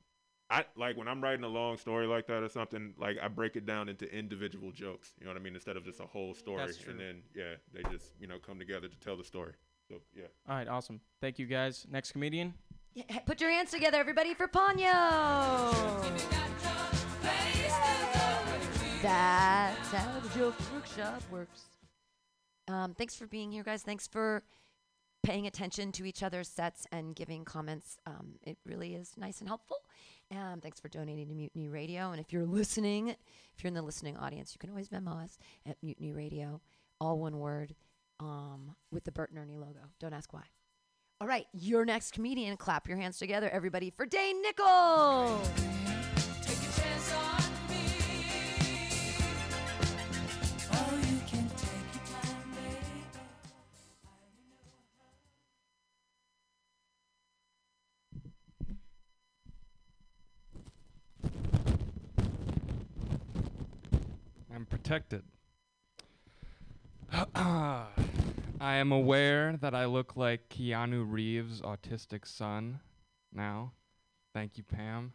I like when I'm writing a long story like that or something, like I break it down into individual jokes. You know what I mean? Instead of just a whole story. That's true. And then yeah, they just, you know, come together to tell the story. So yeah. All right. Awesome. Thank you guys. Next comedian. Yeah, put your hands together everybody for Ponyo That's how the joke workshop works. Um, thanks for being here, guys. Thanks for paying attention to each other's sets and giving comments. Um, it really is nice and helpful. Um, thanks for donating to Mutiny Radio. And if you're listening, if you're in the listening audience, you can always Venmo us at Mutiny Radio, all one word, um, with the Bert and Ernie logo. Don't ask why. All right, your next comedian. Clap your hands together, everybody, for Dane Nichols. Protected. I am aware that I look like Keanu Reeves' autistic son now. Thank you, Pam.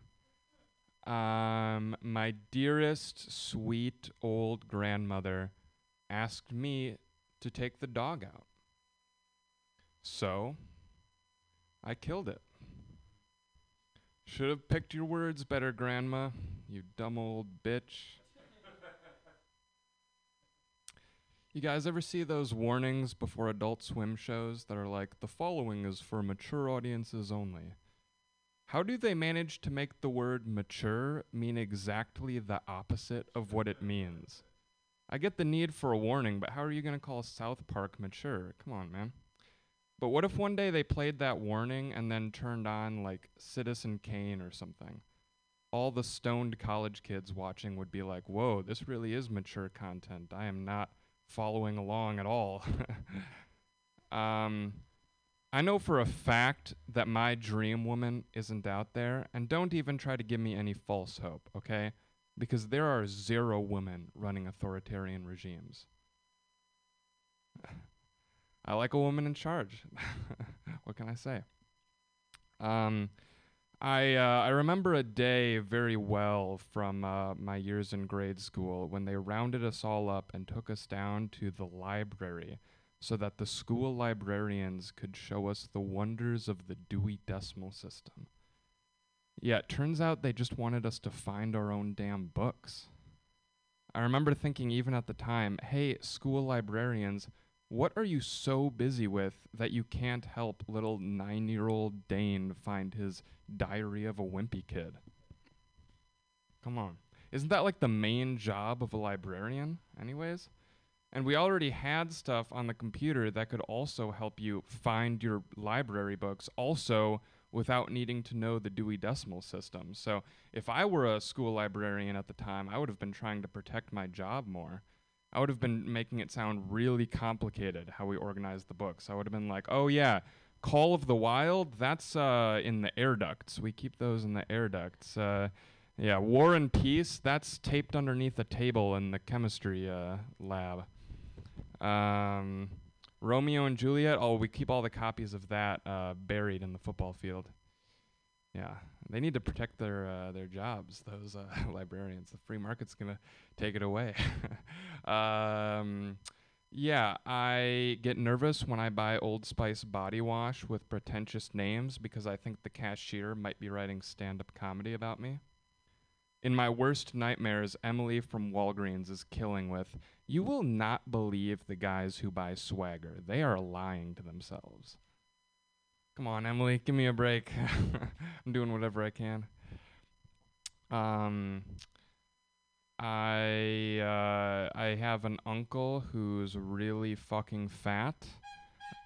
Um, my dearest, sweet old grandmother asked me to take the dog out. So, I killed it. Should have picked your words better, Grandma, you dumb old bitch. You guys ever see those warnings before adult swim shows that are like, the following is for mature audiences only? How do they manage to make the word mature mean exactly the opposite of what it means? I get the need for a warning, but how are you going to call South Park mature? Come on, man. But what if one day they played that warning and then turned on, like, Citizen Kane or something? All the stoned college kids watching would be like, whoa, this really is mature content. I am not following along at all. um, I know for a fact that my dream woman isn't out there, and don't even try to give me any false hope, okay? Because there are zero women running authoritarian regimes. I like a woman in charge. what can I say? Um, I uh, I remember a day very well from uh, my years in grade school when they rounded us all up and took us down to the library so that the school librarians could show us the wonders of the Dewey Decimal System. Yeah, it turns out they just wanted us to find our own damn books. I remember thinking even at the time, hey, school librarians, what are you so busy with that you can't help little nine year old Dane find his Diary of a Wimpy Kid? Come on. Isn't that like the main job of a librarian, anyways? And we already had stuff on the computer that could also help you find your library books, also without needing to know the Dewey Decimal System. So if I were a school librarian at the time, I would have been trying to protect my job more. I would have been making it sound really complicated how we organize the books. I would have been like, oh, yeah, Call of the Wild, that's uh, in the air ducts. We keep those in the air ducts. Uh, yeah, War and Peace, that's taped underneath a table in the chemistry uh, lab. Um, Romeo and Juliet, oh, we keep all the copies of that uh, buried in the football field. Yeah, they need to protect their uh, their jobs. Those uh, librarians. The free market's gonna take it away. um, yeah, I get nervous when I buy Old Spice body wash with pretentious names because I think the cashier might be writing stand-up comedy about me. In my worst nightmares, Emily from Walgreens is killing with, You will not believe the guys who buy swagger. They are lying to themselves. Come on, Emily, give me a break. I'm doing whatever I can. Um, I uh, I have an uncle who's really fucking fat.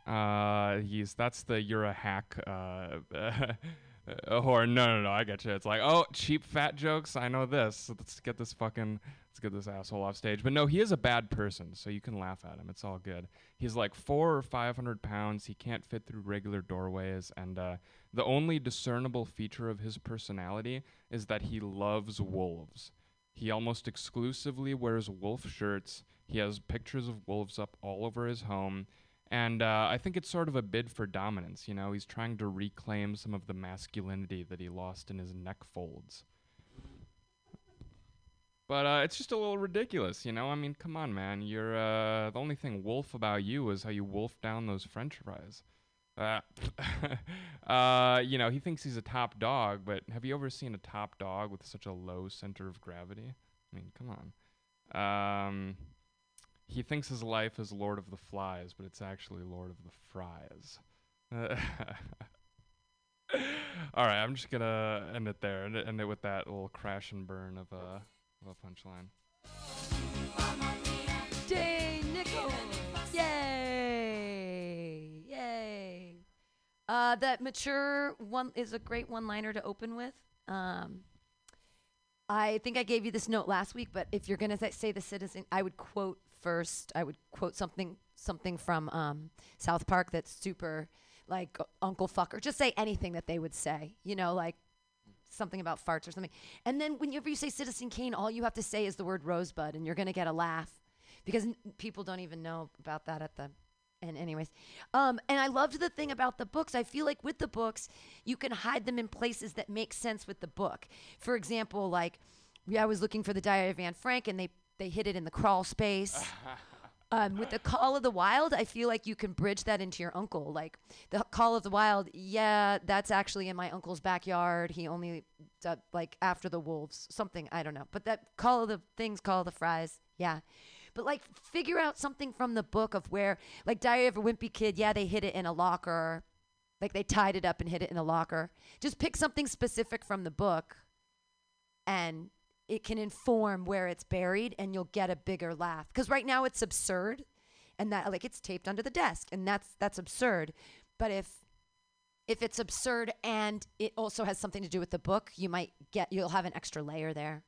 Uh, he's that's the you're a hack. Uh, or no, no, no, I get you. It's like, oh, cheap fat jokes. I know this. Let's get this fucking, let's get this asshole off stage. But no, he is a bad person, so you can laugh at him. It's all good. He's like four or five hundred pounds. He can't fit through regular doorways, and uh, the only discernible feature of his personality is that he loves wolves. He almost exclusively wears wolf shirts. He has pictures of wolves up all over his home. And uh, I think it's sort of a bid for dominance. You know, he's trying to reclaim some of the masculinity that he lost in his neck folds. But uh, it's just a little ridiculous, you know. I mean, come on, man. You're uh, the only thing wolf about you is how you wolf down those French fries. Uh, uh, you know, he thinks he's a top dog, but have you ever seen a top dog with such a low center of gravity? I mean, come on. Um, he thinks his life is Lord of the Flies, but it's actually Lord of the Fries. All right, I'm just gonna end it there, and end it with that little crash and burn of a, of a punchline. Jay Nichols. Yay! Yay! Uh, that mature one is a great one-liner to open with. Um, I think I gave you this note last week, but if you're gonna say the citizen, I would quote first. I would quote something something from um, South Park that's super like Uncle Fucker. Just say anything that they would say. You know, like something about farts or something. And then whenever you say Citizen Kane, all you have to say is the word rosebud, and you're gonna get a laugh because n- people don't even know about that at the and anyways um, and i loved the thing about the books i feel like with the books you can hide them in places that make sense with the book for example like we, i was looking for the diary of anne frank and they they hid it in the crawl space. Um, with the call of the wild i feel like you can bridge that into your uncle. Like the call of the wild yeah that's actually in my uncle's backyard. He only uh, like after the wolves something i don't know. But that call of the things call of the fries yeah. But like figure out something from the book of where like diary of a wimpy kid yeah they hid it in a locker. Like they tied it up and hid it in a locker. Just pick something specific from the book and it can inform where it's buried and you'll get a bigger laugh because right now it's absurd and that like it's taped under the desk and that's that's absurd but if if it's absurd and it also has something to do with the book you might get you'll have an extra layer there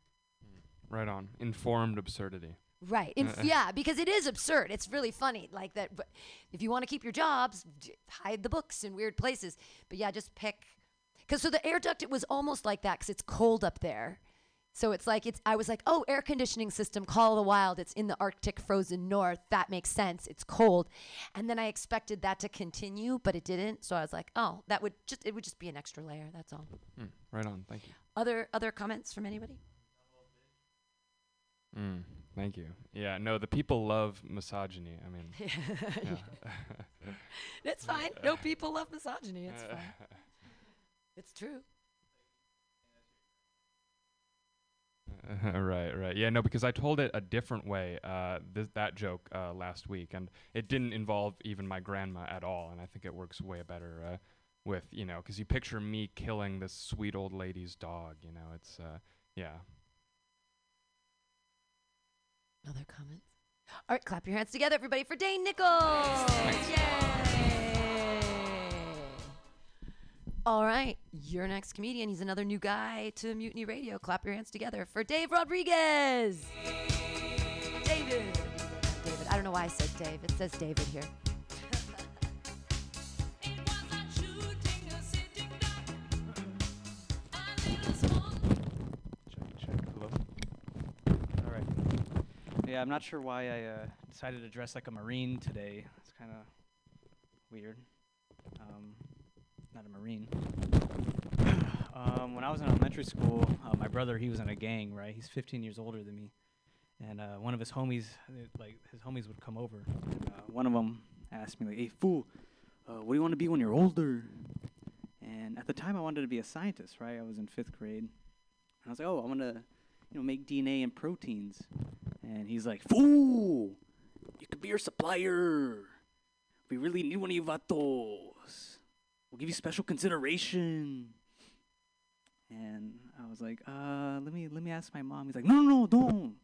Right on. Informed absurdity. Right. Inf- uh, uh. yeah, because it is absurd. It's really funny. Like that. But if you want to keep your jobs, hide the books in weird places. But yeah, just pick. Because so the air duct, it was almost like that because it's cold up there. So it's like it's. I was like, oh, air conditioning system, Call of the Wild. It's in the Arctic frozen north. That makes sense. It's cold, and then I expected that to continue, but it didn't. So I was like, oh, that would just it would just be an extra layer. That's all. Hmm, right on. Thank you. Other other comments from anybody? Mm, thank you. Yeah, no, the people love misogyny. I mean, yeah. It's fine. No people love misogyny. It's fine. It's true. right, right. Yeah, no, because I told it a different way, uh, th- that joke uh, last week, and it didn't involve even my grandma at all, and I think it works way better uh, with, you know, because you picture me killing this sweet old lady's dog, you know, it's, uh, yeah. Other comments? All right, clap your hands together, everybody, for Dane Nichols! Thanks. Yay! All right, your next comedian. He's another new guy to Mutiny Radio. Clap your hands together for Dave Rodriguez. David. David. I don't know why I said Dave. It says David here. Check, check. Hello. All right. Yeah, I'm not sure why I uh, decided to dress like a marine today. It's kind of weird. Um, not a marine. um, when I was in elementary school, uh, my brother he was in a gang. Right, he's 15 years older than me, and uh, one of his homies, uh, like his homies, would come over. Uh, one of them asked me like, "Hey, fool, uh, what do you want to be when you're older?" And at the time, I wanted to be a scientist. Right, I was in fifth grade. And I was like, oh, I want to, you know, make DNA and proteins. And he's like, fool, you could be your supplier. We really need one of you vatos. We'll give you special consideration. And I was like, uh, let me let me ask my mom. He's like, no, no, no, don't,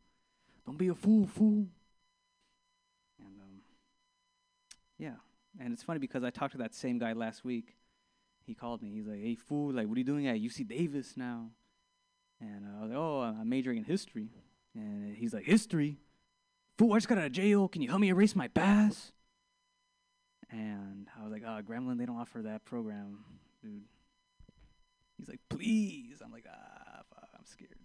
don't be a fool, fool. And um, yeah, and it's funny because I talked to that same guy last week. He called me. He's like, hey, fool, like, what are you doing at UC Davis now? And uh, I was like, oh, I'm majoring in history. And he's like, history? Fool, I just got out of jail. Can you help me erase my past? And I was like, uh, Gremlin, they don't offer that program, dude. He's like, please. I'm like, ah, fuck, I'm scared.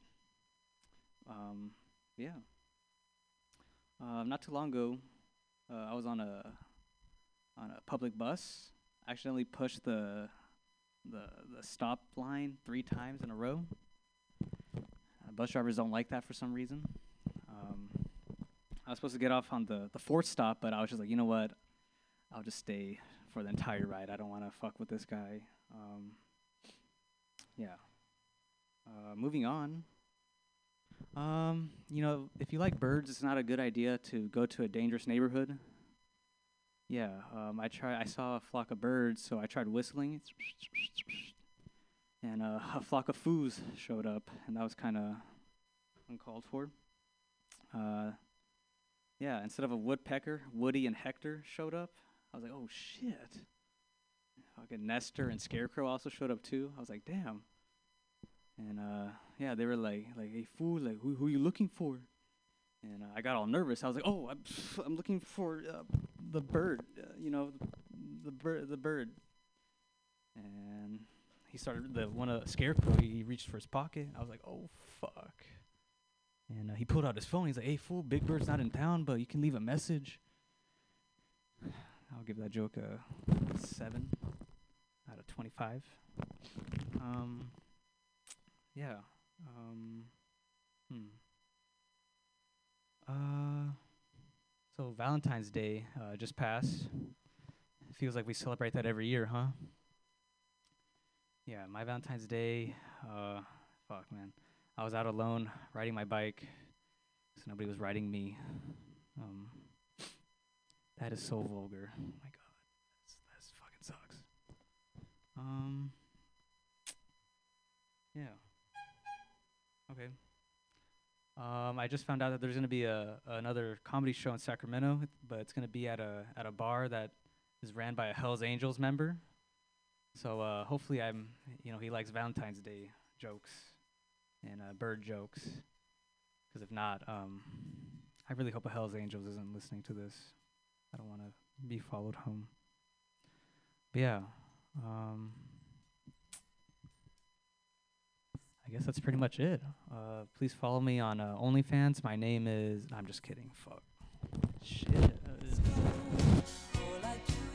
Um, yeah. Uh, not too long ago, uh, I was on a on a public bus. I accidentally pushed the the the stop line three times in a row. Uh, bus drivers don't like that for some reason. Um, I was supposed to get off on the, the fourth stop, but I was just like, you know what? I'll just stay for the entire ride. I don't want to fuck with this guy. Um, yeah. Uh, moving on. Um, you know, if you like birds, it's not a good idea to go to a dangerous neighborhood. Yeah, um, I try. I saw a flock of birds, so I tried whistling and uh, a flock of foos showed up, and that was kind of uncalled for. Uh, yeah, instead of a woodpecker, Woody and Hector showed up. I was like, oh shit. Fucking Nestor and Scarecrow also showed up too. I was like, damn. And uh, yeah, they were like, like, hey fool, like, who who are you looking for? And uh, I got all nervous. I was like, oh, I'm, I'm looking for uh, the bird, uh, you know, the, the bird, the bird. And he started the one of scarecrow. He reached for his pocket. I was like, "Oh fuck!" And uh, he pulled out his phone. He's like, "Hey fool, Big Bird's not in town, but you can leave a message." I'll give that joke a seven out of twenty-five. Um, yeah. Um, hmm. Uh, so Valentine's Day uh, just passed. It feels like we celebrate that every year, huh? Yeah, my Valentine's Day, uh, fuck, man. I was out alone riding my bike, so nobody was riding me. Um, that is so vulgar. Oh my god, that's, that's fucking sucks. Um, yeah. Okay. Um, I just found out that there's gonna be a another comedy show in Sacramento, but it's gonna be at a at a bar that is ran by a Hell's Angels member. So uh, hopefully I'm, you know, he likes Valentine's Day jokes and uh, bird jokes. Because if not, um, I really hope a Hell's Angels isn't listening to this. I don't want to be followed home. But yeah, um, I guess that's pretty much it. Uh, please follow me on uh, OnlyFans. My name is. I'm just kidding. Fuck. Shit.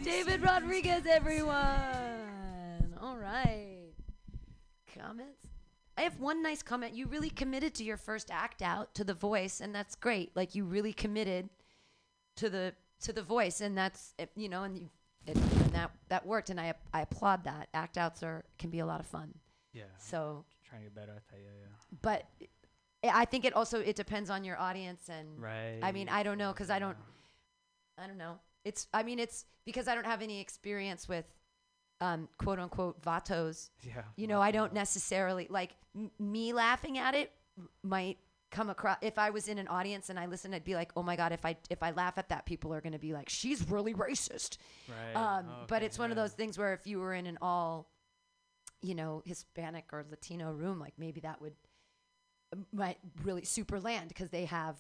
David Rodriguez, everyone. All right. Comments? I have one nice comment. You really committed to your first act out to the voice, and that's great. Like you really committed to the to the voice, and that's it, you know, and you it, and that that worked, and I I applaud that. Act outs are can be a lot of fun. Yeah. So, Trying to get better at that. Yeah, yeah. but I think it also it depends on your audience, and right. I mean I don't know because I don't I don't know. It's I mean it's because I don't have any experience with um, quote unquote vatos. Yeah, You know, I don't necessarily like m- me laughing at it might come across if I was in an audience and I listened, I'd be like, oh my god, if I if I laugh at that, people are gonna be like, she's really racist. Right. Um, Oh, but it's one of those things where if you were in an all, you know, Hispanic or Latino room, like maybe that would m- might really super land because they have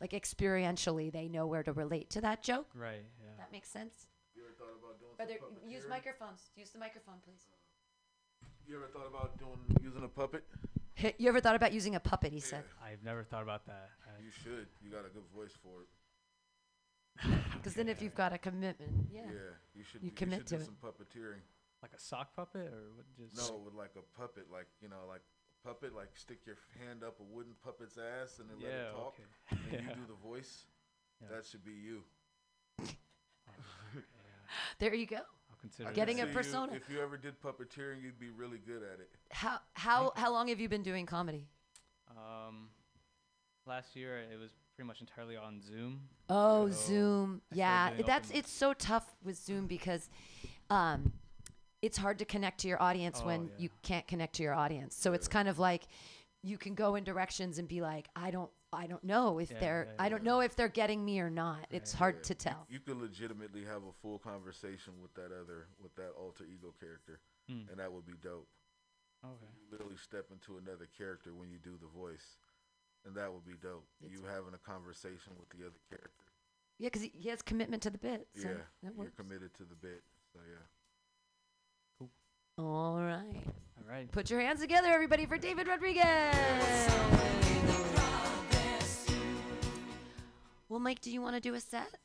like experientially they know where to relate to that joke. Right. Yeah. That makes sense. You ever thought about doing Are there, use microphones. Use the microphone, please. You ever thought about doing using a puppet? Hey, You ever thought about using a puppet? He said. I've never thought about that. I- You should. You got a good voice for it. Because then if you've got a commitment, yeah, you should. you commit should to do it. some puppeteering. Like a sock puppet or what? Just No, with like a puppet, like you know, like a puppet, like stick your hand up a wooden puppet's ass and then let Yeah, it talk, okay. and Yeah. you do the voice. That should be you. there you go. I'll consider Getting See a you- persona. if you ever did puppeteering, you'd be really good at it. How how how long have you been doing comedy? Um, last year it was pretty much entirely on Zoom. Oh, So Zoom. I Yeah, that's it's so tough with Zoom because um it's hard to connect to your audience Oh, when yeah. you can't connect to your audience. So it's kind of like you can go in directions and be like, I don't I don't know if Yeah, they're yeah, I don't know if they're getting me or not. It's hard Yeah, to tell. You, could legitimately have a full conversation with that other, with that alter ego character, Hmm. and that would be dope. Okay. You literally step into another character when you do the voice, and that would be dope. you having a conversation with the other character. Yeah, because he, he has commitment to the bit. So yeah, that you're committed to the bit. So yeah. Cool. All right. All right. Put your hands together, everybody, for David Rodriguez. Well, Mike, do you want to do a set?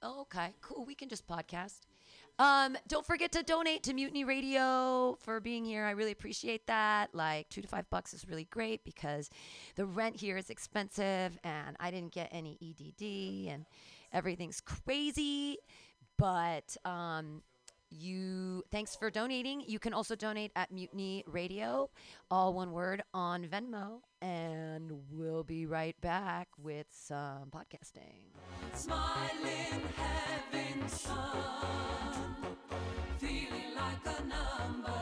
Oh, okay, cool. We can just podcast. Um, don't forget to donate to Mutiny Radio for being here. I really appreciate that. Like two to five bucks is really great because the rent here is expensive, and I didn't get any EDD, and everything's crazy. But um, you thanks for donating. You can also donate at Mutiny Radio, all one word on Venmo, and we'll be right back with some podcasting. Smiling, feeling like a number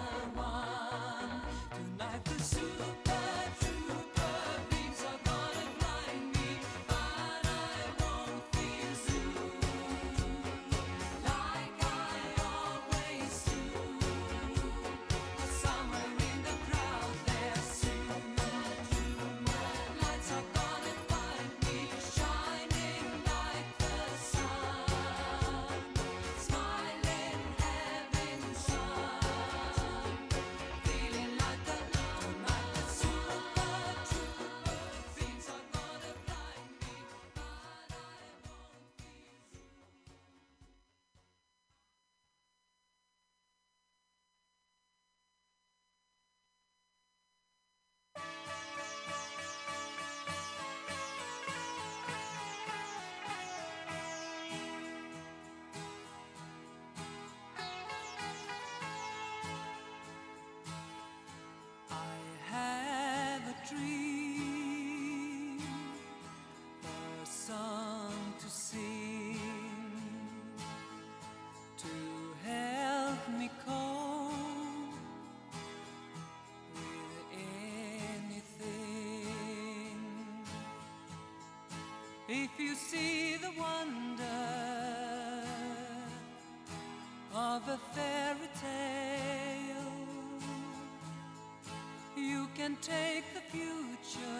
If you see the wonder of a fairy tale. You can take the future,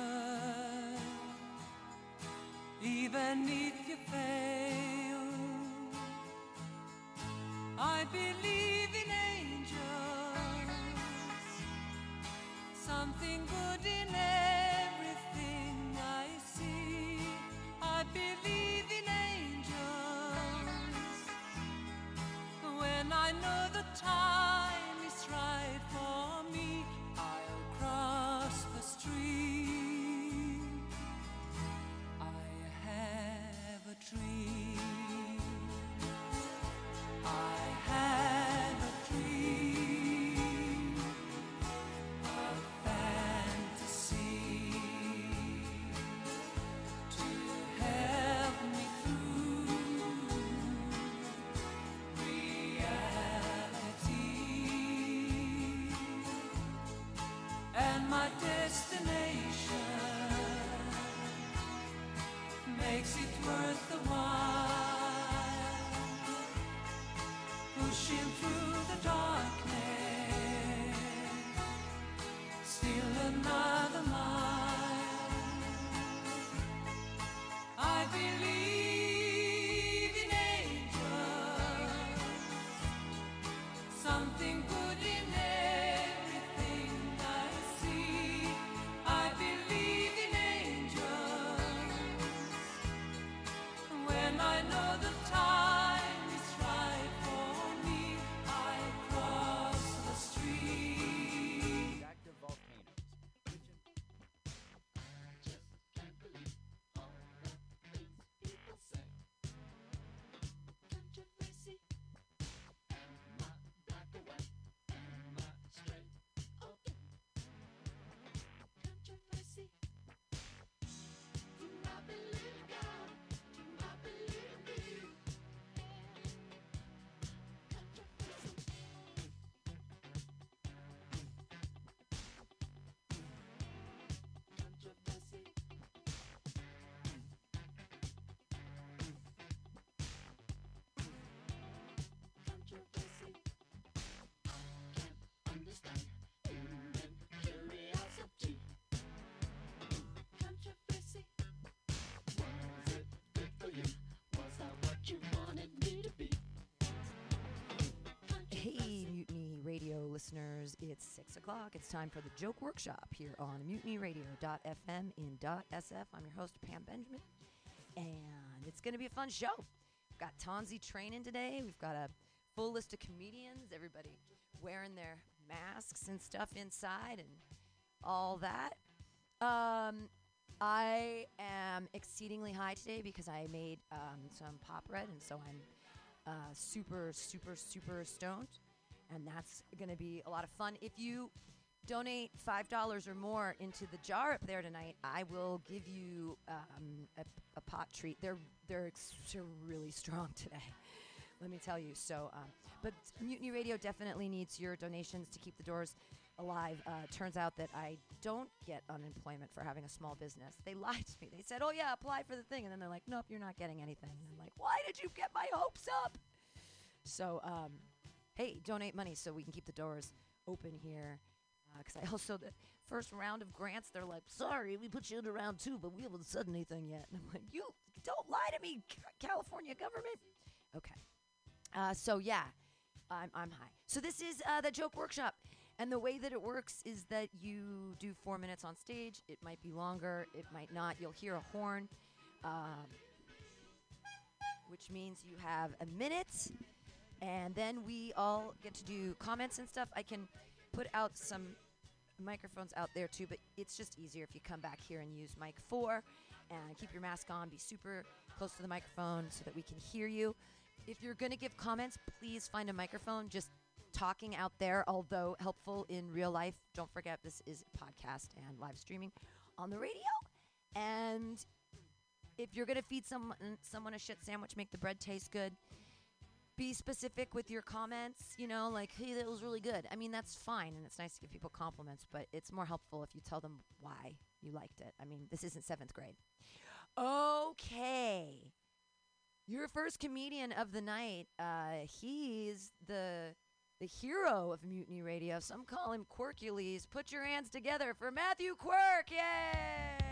my destination it's 6 o'clock. It's time for the Joke Workshop here on mutinyradio.fm in .sf. I'm your host, Pam Benjamin, and it's going to be a fun show. We've got Tonzi training today. We've got a full list of comedians, everybody wearing their masks and stuff inside and all that. Um, I am exceedingly high today because I made um, some pop red, and so I'm uh, super, super, super stoned, and that's going to be a lot of fun. If you donate five dollars or more into the jar up there tonight, I will give you um, a, a pot treat. They're they're, ex- really strong today. Let me tell you. So, um, but Mutiny Radio definitely needs your donations to keep the doors alive. Uh, turns out that I don't get unemployment for having a small business. They lied to me. They said, "Oh yeah, apply for the thing," and then they're like, "Nope, you're not getting anything." And I'm like, "Why did you get my hopes up?" So, um, hey, donate money so we can keep the doors open here. Because I also the first round of grants, they're like, "Sorry, we put you in round two, but we haven't said anything yet." And I'm like, "You don't lie to me, California government." Okay. Uh, so yeah, I'm I'm high. So this is uh, the joke workshop, and the way that it works is that you do four minutes on stage. It might be longer, it might not. You'll hear a horn, um, which means you have a minute, and then we all get to do comments and stuff. I can put out some microphones out there too, but it's just easier if you come back here and use mic four, and keep your mask on. Be super close to the microphone so that we can hear you. If you're going to give comments, please find a microphone. Just talking out there, although helpful in real life. Don't forget this is podcast and live streaming on the radio. And if you're going to feed someone someone a shit sandwich, make the bread taste good. Be specific with your comments, you know, like, hey, that was really good. I mean, that's fine, and it's nice to give people compliments, but it's more helpful if you tell them why you liked it. I mean, this isn't seventh grade. Okay. Your first comedian of the night, uh, he's the the hero of Mutiny Radio. Some call him Quirkules. Put your hands together for Matthew Quirk. Yay!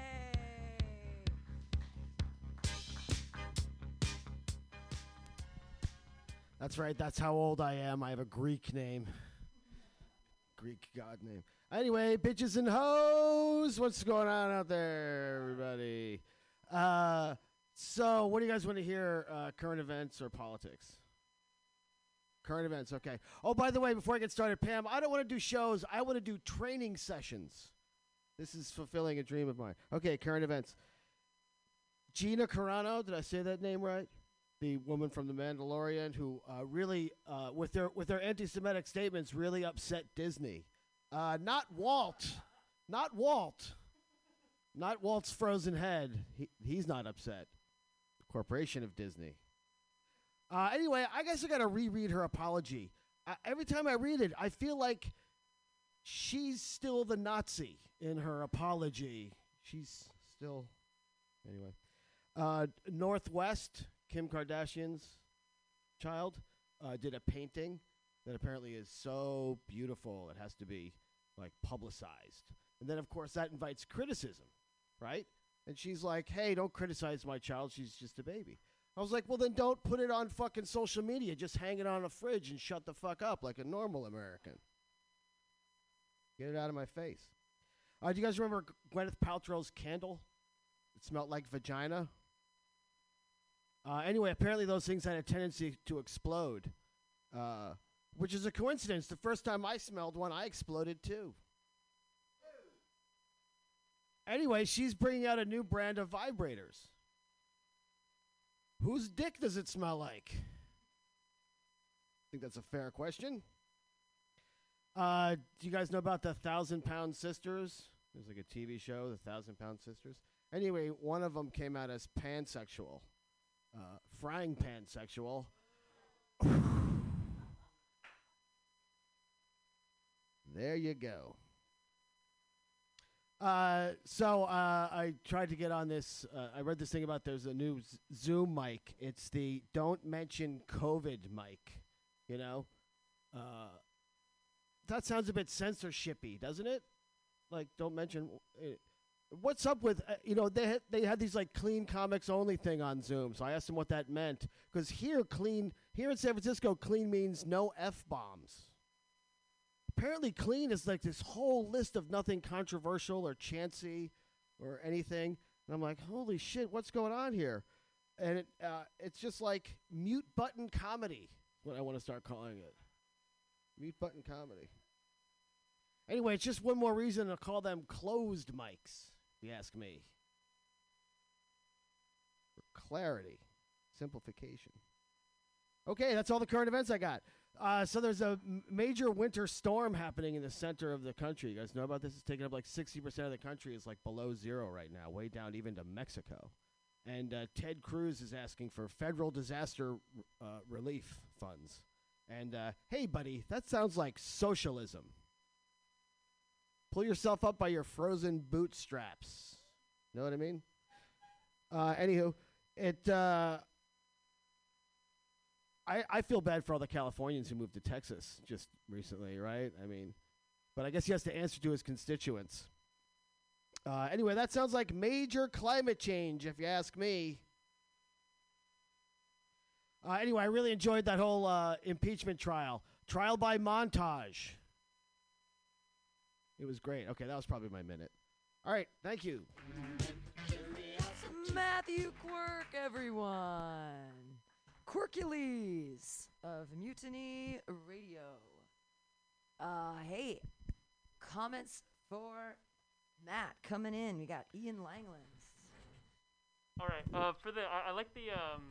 That's right. That's how old I am. I have a Greek name. Greek god name. Anyway, bitches and hoes, what's going on out there, everybody? Uh, so, what do you guys want to hear? Uh, current events or politics? Current events, okay. Oh, by the way, before I get started, Pam, I don't want to do shows. I want to do training sessions. This is fulfilling a dream of mine. Okay, current events. Gina Carano, did I say that name right? The woman from The Mandalorian who uh, really, uh, with their with their anti-Semitic statements, really upset Disney. Uh, not Walt, not Walt, not Walt's frozen head. He, he's not upset. The corporation of Disney. Uh, anyway, I guess I got to reread her apology. Every time I read it, I feel like she's still the Nazi in her apology. She's still. Anyway. Uh, North West, Kim Kardashian's child, uh, did a painting that apparently is so beautiful it has to be like publicized. And then, of course, that invites criticism, right? And she's like, hey, don't criticize my child. She's just a baby. I was like, well, then don't put it on fucking social media. Just hang it on a fridge and shut the fuck up like a normal American. Get it out of my face. Uh, do you guys remember Gwyneth Paltrow's candle? It smelled like vagina. Uh, anyway, apparently those things had a tendency to explode, uh, which is a coincidence. The first time I smelled one, I exploded too. Anyway, she's bringing out a new brand of vibrators. Whose dick does it smell like? I think that's a fair question. Uh, do you guys know about the Thousand Pound Sisters? There's like a TV show, the Thousand Pound Sisters. Anyway, one of them came out as pansexual, uh, frying pansexual. there you go. Uh, so uh, I tried to get on this. Uh, I read this thing about there's a new Z- Zoom mic. It's the don't mention COVID mic. You know, uh, that sounds a bit censorshipy, doesn't it? Like don't mention. Uh, what's up with uh, you know they had, they had these like clean comics only thing on Zoom. So I asked them what that meant. Because here clean here in San Francisco clean means no f bombs apparently clean is like this whole list of nothing controversial or chancy or anything and i'm like holy shit what's going on here? And it, uh, it's just like mute button comedy what i want to start calling it. Mute button comedy. Anyway it's just one more reason to call them closed mics you ask me for clarity simplification okay that's all the current events i got uh, so there's a major winter storm happening in the center of the country. You guys know about this? It's taking up like 60% of the country is like below zero right now, way down even to Mexico. And uh, Ted Cruz is asking for federal disaster uh, relief funds. And uh, hey, buddy, that sounds like socialism. Pull yourself up by your frozen bootstraps. Know what I mean? Uh, anywho, it. Uh, I, I feel bad for all the Californians who moved to Texas just recently, right? I mean, but I guess he has to answer to his constituents. Uh, anyway, that sounds like major climate change, if you ask me. Uh, anyway, I really enjoyed that whole uh, impeachment trial. Trial by montage. It was great. Okay, that was probably my minute. All right, thank you. Matthew Quirk, everyone. Quirkules of Mutiny Radio. Uh, hey, comments for Matt coming in. We got Ian Langlands. All right. Uh, for the, I, I like the um,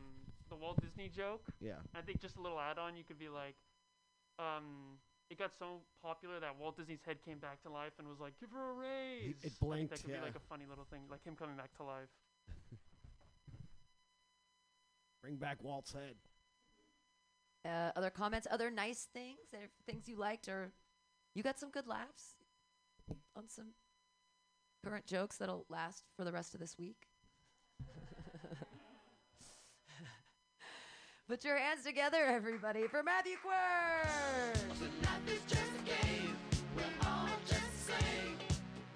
the Walt Disney joke. Yeah. I think just a little add-on, you could be like, um, it got so popular that Walt Disney's head came back to life and was like, "Give her a raise." it I think blinked, that could yeah. be like a funny little thing, like him coming back to life. Bring back Walt's head. Uh, other comments, other nice things, things you liked, or you got some good laughs on some current jokes that'll last for the rest of this week. Put your hands together, everybody, for Matthew Quirk.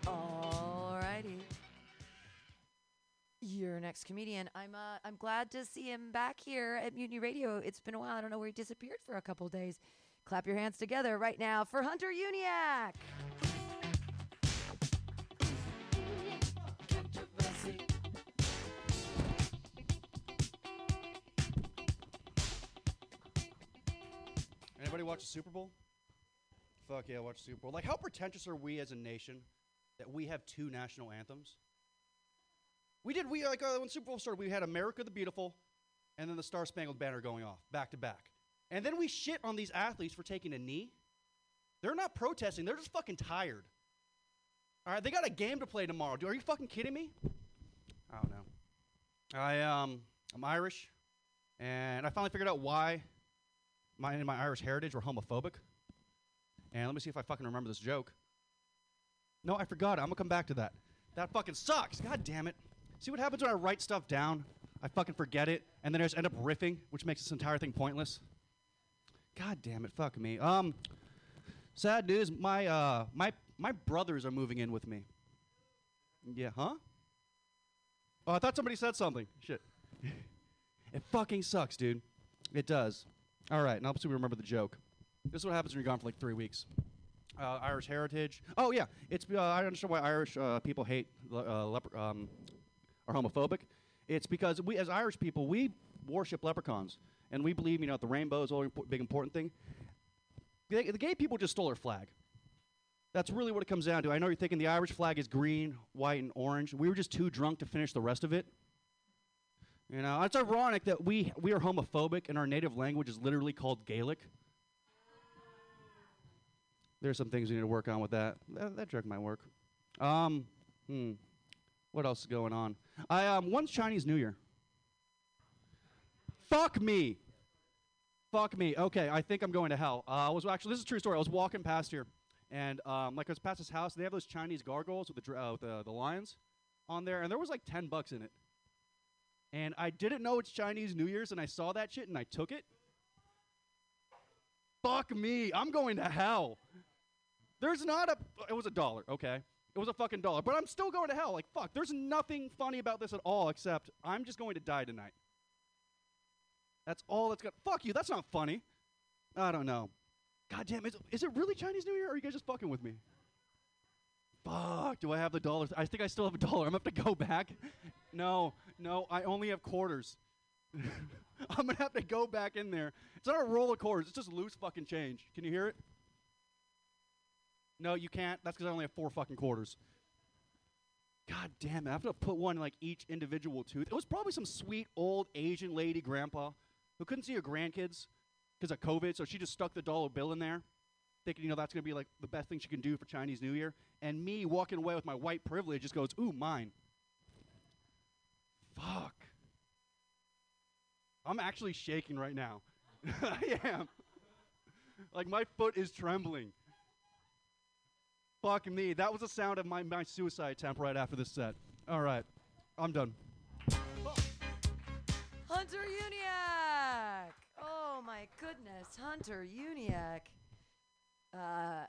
Alrighty. Your next comedian. I'm uh, I'm glad to see him back here at Mutiny Radio. It's been a while. I don't know where he disappeared for a couple days. Clap your hands together right now for Hunter Uniac. Anybody watch the Super Bowl? Fuck yeah, I watch the Super Bowl. Like, how pretentious are we as a nation that we have two national anthems? We did. We like uh, when Super Bowl started, we had America the Beautiful, and then the Star Spangled Banner going off back to back, and then we shit on these athletes for taking a knee. They're not protesting. They're just fucking tired. All right, they got a game to play tomorrow. Are you fucking kidding me? I don't know. I um, I'm Irish, and I finally figured out why my and my Irish heritage were homophobic. And let me see if I fucking remember this joke. No, I forgot it. I'm gonna come back to that. That fucking sucks. God damn it. See what happens when I write stuff down? I fucking forget it, and then I just end up riffing, which makes this entire thing pointless. God damn it, fuck me. Um, sad news. My uh, my my brothers are moving in with me. Yeah, huh? Oh, I thought somebody said something. Shit. it fucking sucks, dude. It does. All right, now let's see we remember the joke. This is what happens when you're gone for like three weeks. Uh, Irish heritage. Oh yeah, it's. Uh, I understand why Irish uh, people hate uh, leper- um, are homophobic. It's because we, as Irish people, we worship leprechauns, and we believe you know the rainbow is a impo- big important thing. The, the gay people just stole our flag. That's really what it comes down to. I know you're thinking the Irish flag is green, white, and orange. We were just too drunk to finish the rest of it. You know, it's ironic that we we are homophobic and our native language is literally called Gaelic. There's some things we need to work on with that. That, that joke might work. Um, hmm. What else is going on? I um, when's Chinese New Year? Fuck me. Fuck me. Okay, I think I'm going to hell. Uh, I was actually this is a true story. I was walking past here, and um, like I was past his house. They have those Chinese gargoyles with the uh, with the the lions on there, and there was like ten bucks in it. And I didn't know it's Chinese New Year's, and I saw that shit, and I took it. Fuck me. I'm going to hell. There's not a. It was a dollar, okay? It was a fucking dollar, but I'm still going to hell. Like, fuck. There's nothing funny about this at all, except I'm just going to die tonight. That's all that's got. Fuck you. That's not funny. I don't know. God damn, is, is it really Chinese New Year, or are you guys just fucking with me? Fuck, do I have the dollars? I think I still have a dollar. I'm gonna have to go back. No, no, I only have quarters. I'm gonna have to go back in there. It's not a roll of quarters, it's just loose fucking change. Can you hear it? No, you can't. That's because I only have four fucking quarters. God damn it. I have to put one in like each individual tooth. It was probably some sweet old Asian lady grandpa who couldn't see her grandkids because of COVID, so she just stuck the dollar bill in there, thinking, you know, that's to be like the best thing she can do for Chinese New Year. And me walking away with my white privilege just goes, ooh, mine. Fuck. I'm actually shaking right now. I am. Like my foot is trembling. Fuck me. That was the sound of my, my suicide attempt right after this set. All right. I'm done. Hunter Uniac. Oh my goodness, Hunter Uniac. Uh,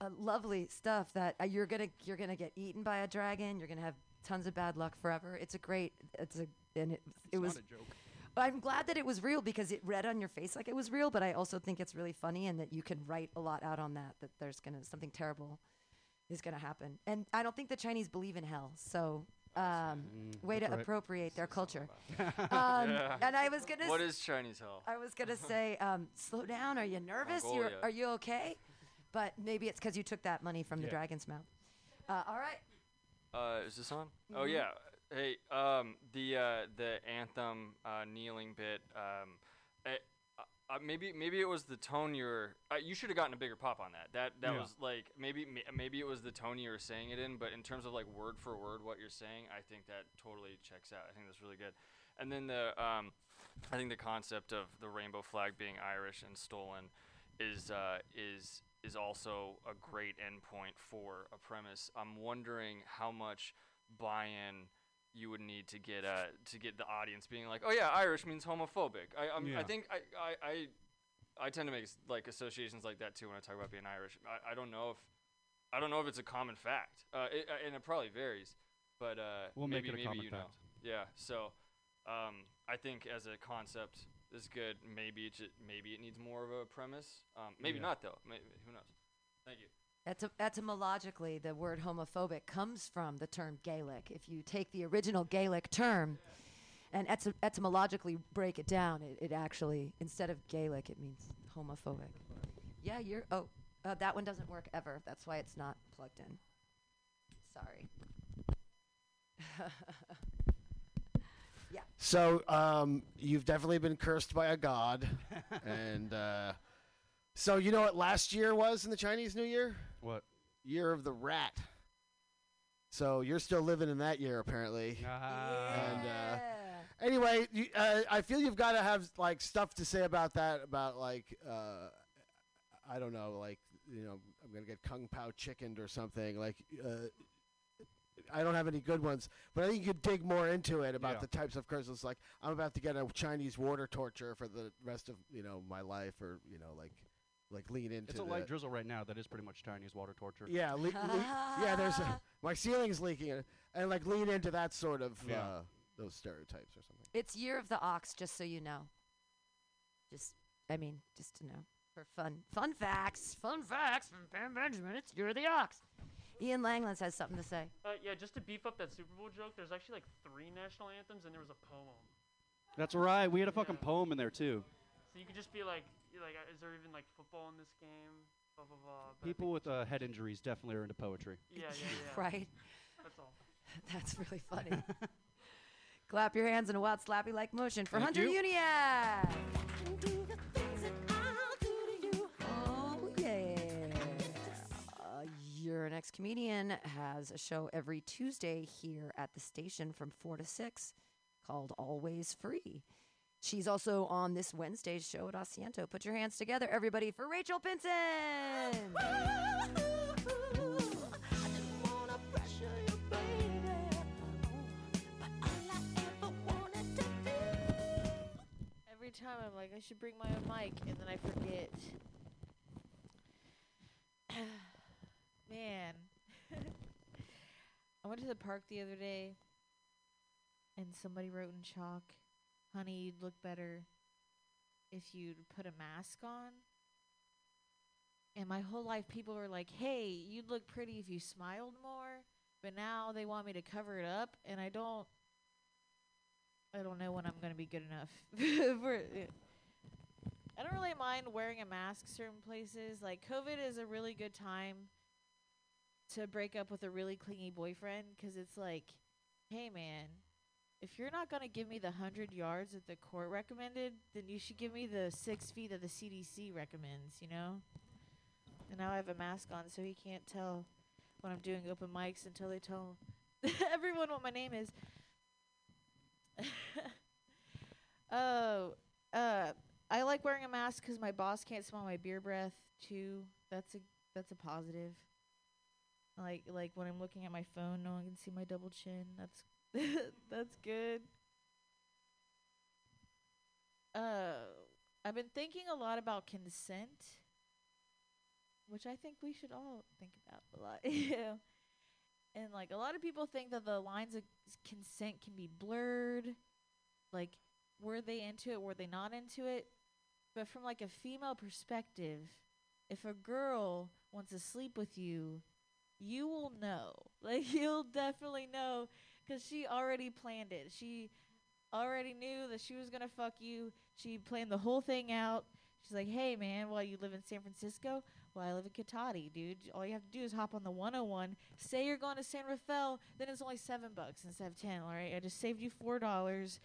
uh, lovely stuff. That uh, you're gonna you're gonna get eaten by a dragon. You're gonna have tons of bad luck forever. It's a great. It's a and it it was. not a joke. I'm glad that it was real because it read on your face like it was real. But I also think it's really funny and that you can write a lot out on that. That there's gonna something terrible is gonna happen. And I don't think the Chinese believe in hell. So. Um, Mm, way to right. appropriate their culture. um, Yeah. And I was gonna. What s- is Chinese hell? I was gonna say, um, slow down. Are you nervous? You're, are you okay? But maybe it's because you took that money from the dragon's mouth. Uh, all right. Uh, is this on? Oh Mhm. yeah. Hey, um, the uh, the anthem uh, kneeling bit. Um, eh, uh, uh, maybe maybe it was the tone you were. Uh, you should have gotten a bigger pop on that. That that Yeah. was like maybe maybe it was the tone you were saying it in. But in terms of like word for word what you're saying, I think that totally checks out. I think that's really good. And then the um, I think the concept of the rainbow flag being Irish and stolen is uh, is is also a great endpoint for a premise. I'm wondering how much buy-in you would need to get uh, to get the audience being like, oh yeah, Irish means homophobic. I I'm, I think I, I I I tend to make like associations like that too when I talk about being Irish. I, I don't know if I don't know if it's a common fact, uh, it, uh, and it probably varies. But uh, We'll make maybe it a maybe common you fact. know. Yeah. So um, I think as a concept is good. Maybe it ju- maybe it needs more of a premise. Um, maybe Yeah. not though. Maybe who knows? Thank you. Ety- etymologically, the word homophobic comes from the term Gaelic. If you take the original Gaelic term and ety- etymologically break it down, it, it actually, instead of Gaelic, it means homophobic. Yeah, you're. Oh, uh, that one doesn't work ever. That's why it's not plugged in. Sorry. yeah. So um, you've definitely been cursed by a god, and uh, so you know what last year was in the Chinese New Year? What? Year of the rat. So you're still living in that year apparently. And uh, anyway, you, uh, I feel you've got to have like stuff to say about that. About like uh, I don't know, like you know, I'm gonna get kung pao chickened or something. Like uh, I don't have any good ones, but I think you could dig more into it about Yeah. the types of curses. Like I'm about to get a Chinese water torture for the rest of you know my life, or you know like like lean into. It's a the- light drizzle right now. That is pretty much Chinese water torture. Yeah, le- le- yeah. There's a, my ceiling's leaking, and, and like lean into that sort of Yeah. uh, those stereotypes or something. It's Year of the Ox, just so you know. Just, I mean, just to know for fun, fun facts, fun facts from Pam Benjamin. It's Year of the Ox. Ian Langlands has something to say. Uh, yeah, just to beef up that Super Bowl joke, there's actually like three national anthems and there was a poem. That's right. We had a fucking poem in there too. So you could just be like, you're like, uh, is there even like football in this game? Blah blah blah. But I People with uh, head injuries definitely are into poetry. Yeah, yeah, yeah. Right. That's all. That's really funny. Clap your hands in a wild slappy like motion for Thank Hunter you. Uniac. Your next comedian has a show every Tuesday here at the station from 4 to 6 called Always Free. She's also on this Wednesday's show at Asiento. Put your hands together, everybody, for Rachel Pinson. Every time I'm like, I should bring my own mic, and then I forget. Man. I went to the park the other day, and somebody wrote in chalk, Honey, you'd look better if you'd put a mask on. And my whole life, people were like, Hey, you'd look pretty if you smiled more. But now they want me to cover it up, and I don't. I don't know when I'm gonna be good enough. I don't really mind wearing a mask certain places. Like COVID is a really good time to break up with a really clingy boyfriend because it's like, hey man, if you're not gonna give me the hundred yards that the court recommended, then you should give me the six feet that the CDC recommends. You know. And now I have a mask on, so he can't tell when I'm doing open mics until they tell everyone what my name is. oh, uh, I like wearing a mask because my boss can't smell my beer breath too. That's a that's a positive. Like like when I'm looking at my phone, no one can see my double chin. That's that's good. Uh, I've been thinking a lot about consent, which I think we should all think about a lot. yeah. And like a lot of people think that the lines of consent can be blurred. Like, were they into it? Were they not into it? But from like a female perspective, if a girl wants to sleep with you, you will know. Like you'll definitely know because she already planned it. She already knew that she was gonna fuck you. She planned the whole thing out. She's like, "Hey, man, while you live in San Francisco. Well, I live in Cotati, dude. All you have to do is hop on the 101. Say you're going to San Rafael, then it's only seven bucks instead of ten. All right, I just saved you four dollars.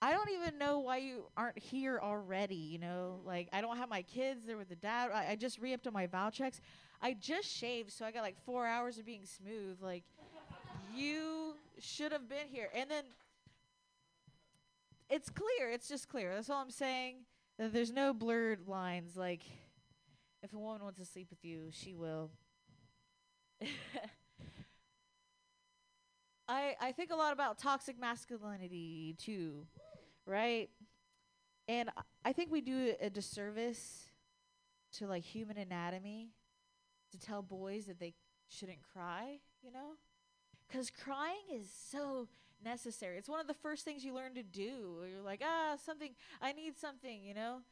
I don't even know why you aren't here already. You know, like I don't have my kids. They're with the dad. I, I just re-upped on my vow checks. I just shaved, so I got like four hours of being smooth. Like, you should have been here. And then it's clear. It's just clear. That's all I'm saying. That there's no blurred lines. Like, if a woman wants to sleep with you, she will. I I think a lot about toxic masculinity too, right? And I- think we do a disservice to like human anatomy to tell boys that they shouldn't cry, you know? Cuz crying is so necessary. It's one of the first things you learn to do. You're like, "Ah, something I need something," you know?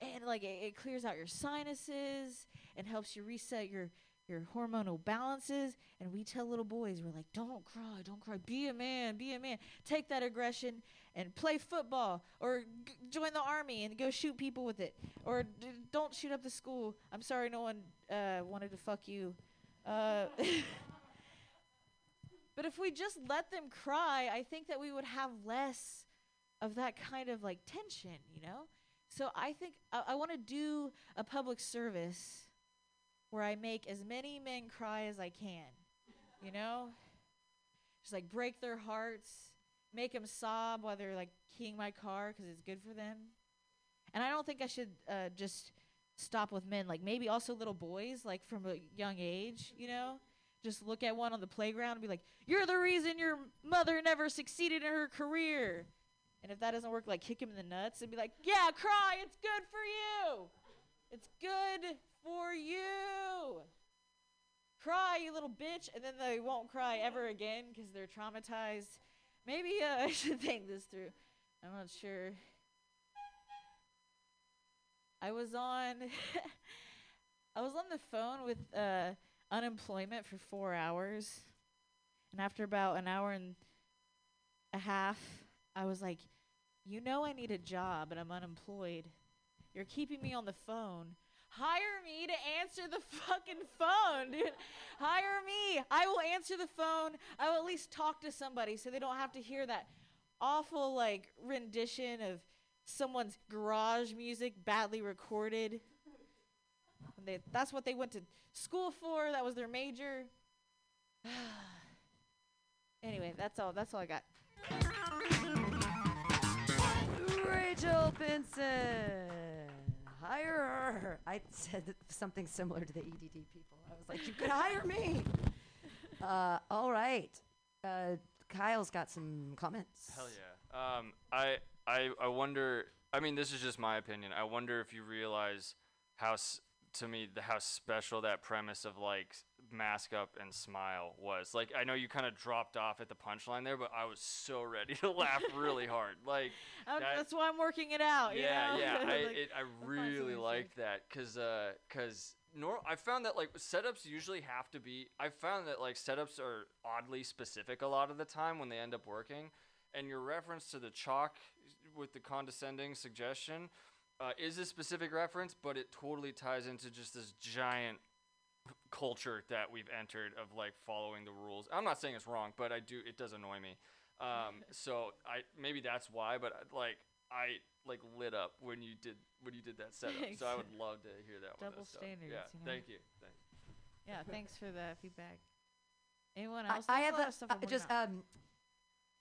And like it, it clears out your sinuses and helps you reset your your hormonal balances and we tell little boys we're like don't cry don't cry. Be a man be a man. Take that aggression and play football or g- join the army and go shoot people with it. Or d- don't shoot up the school. I'm sorry no one uh, wanted to fuck you. Uh, but if we just let them cry i think that we would have less of that kind of like tension you know? So i think i, I want to do a public service where I make as many men cry as I can. You know? Just like break their hearts, make them sob while they're like keying my car because it's good for them. And I don't think I should uh, just stop with men. Like maybe also little boys, like from a young age, you know? just look at one on the playground and be like, "You're the reason your mother never succeeded in her career." And if that doesn't work, like kick him in the nuts and be like, "Yeah, cry. It's good for you. It's good for you. Cry, you little bitch." And then they won't cry ever again because they're traumatized. Maybe uh, I should think this through. I'm not sure. I was on I was on the phone with uh, unemployment for four hours, and after about an hour and a half, I was like, "You know, I need a job, and I'm unemployed. You're keeping me on the phone. Hire me to answer the fucking phone, dude. Hire me. I will answer the phone. I will at least talk to somebody, so they don't have to hear that awful like rendition of someone's garage music badly recorded." They, that's what they went to school for. That was their major. anyway, that's all. That's all I got. Rachel Benson. Hire her. I said something similar to the EDD people. I was like, you could hire me. Uh, all right. Uh, Kyle's got some comments. Hell yeah. Um, I, I, I wonder. I mean, this is just my opinion. I wonder if you realize how, s- to me, the how special that premise of like s- mask up and smile was. Like, I know you kind of dropped off at the punchline there, but I was so ready to laugh really hard. Like, Um, that- that's why I'm working it out. you yeah, know? yeah. I, Like, it, I really liked that because because nor I found that like setups usually have to be. I found that like setups are oddly specific a lot of the time when they end up working, and your reference to the chalk with the condescending suggestion uh, is a specific reference, but it totally ties into just this giant culture that we've entered of like following the rules. I'm not saying it's wrong, but I do it does annoy me. Um, so I maybe that's why, but like I like lit up when you did when you did that setup. So I would love to hear that one. Double stuff. standards, Yeah, you know? thank you. Thanks. Yeah, thanks for the feedback. Anyone else? I, There's have a lot a, stuff uh, I'm just um,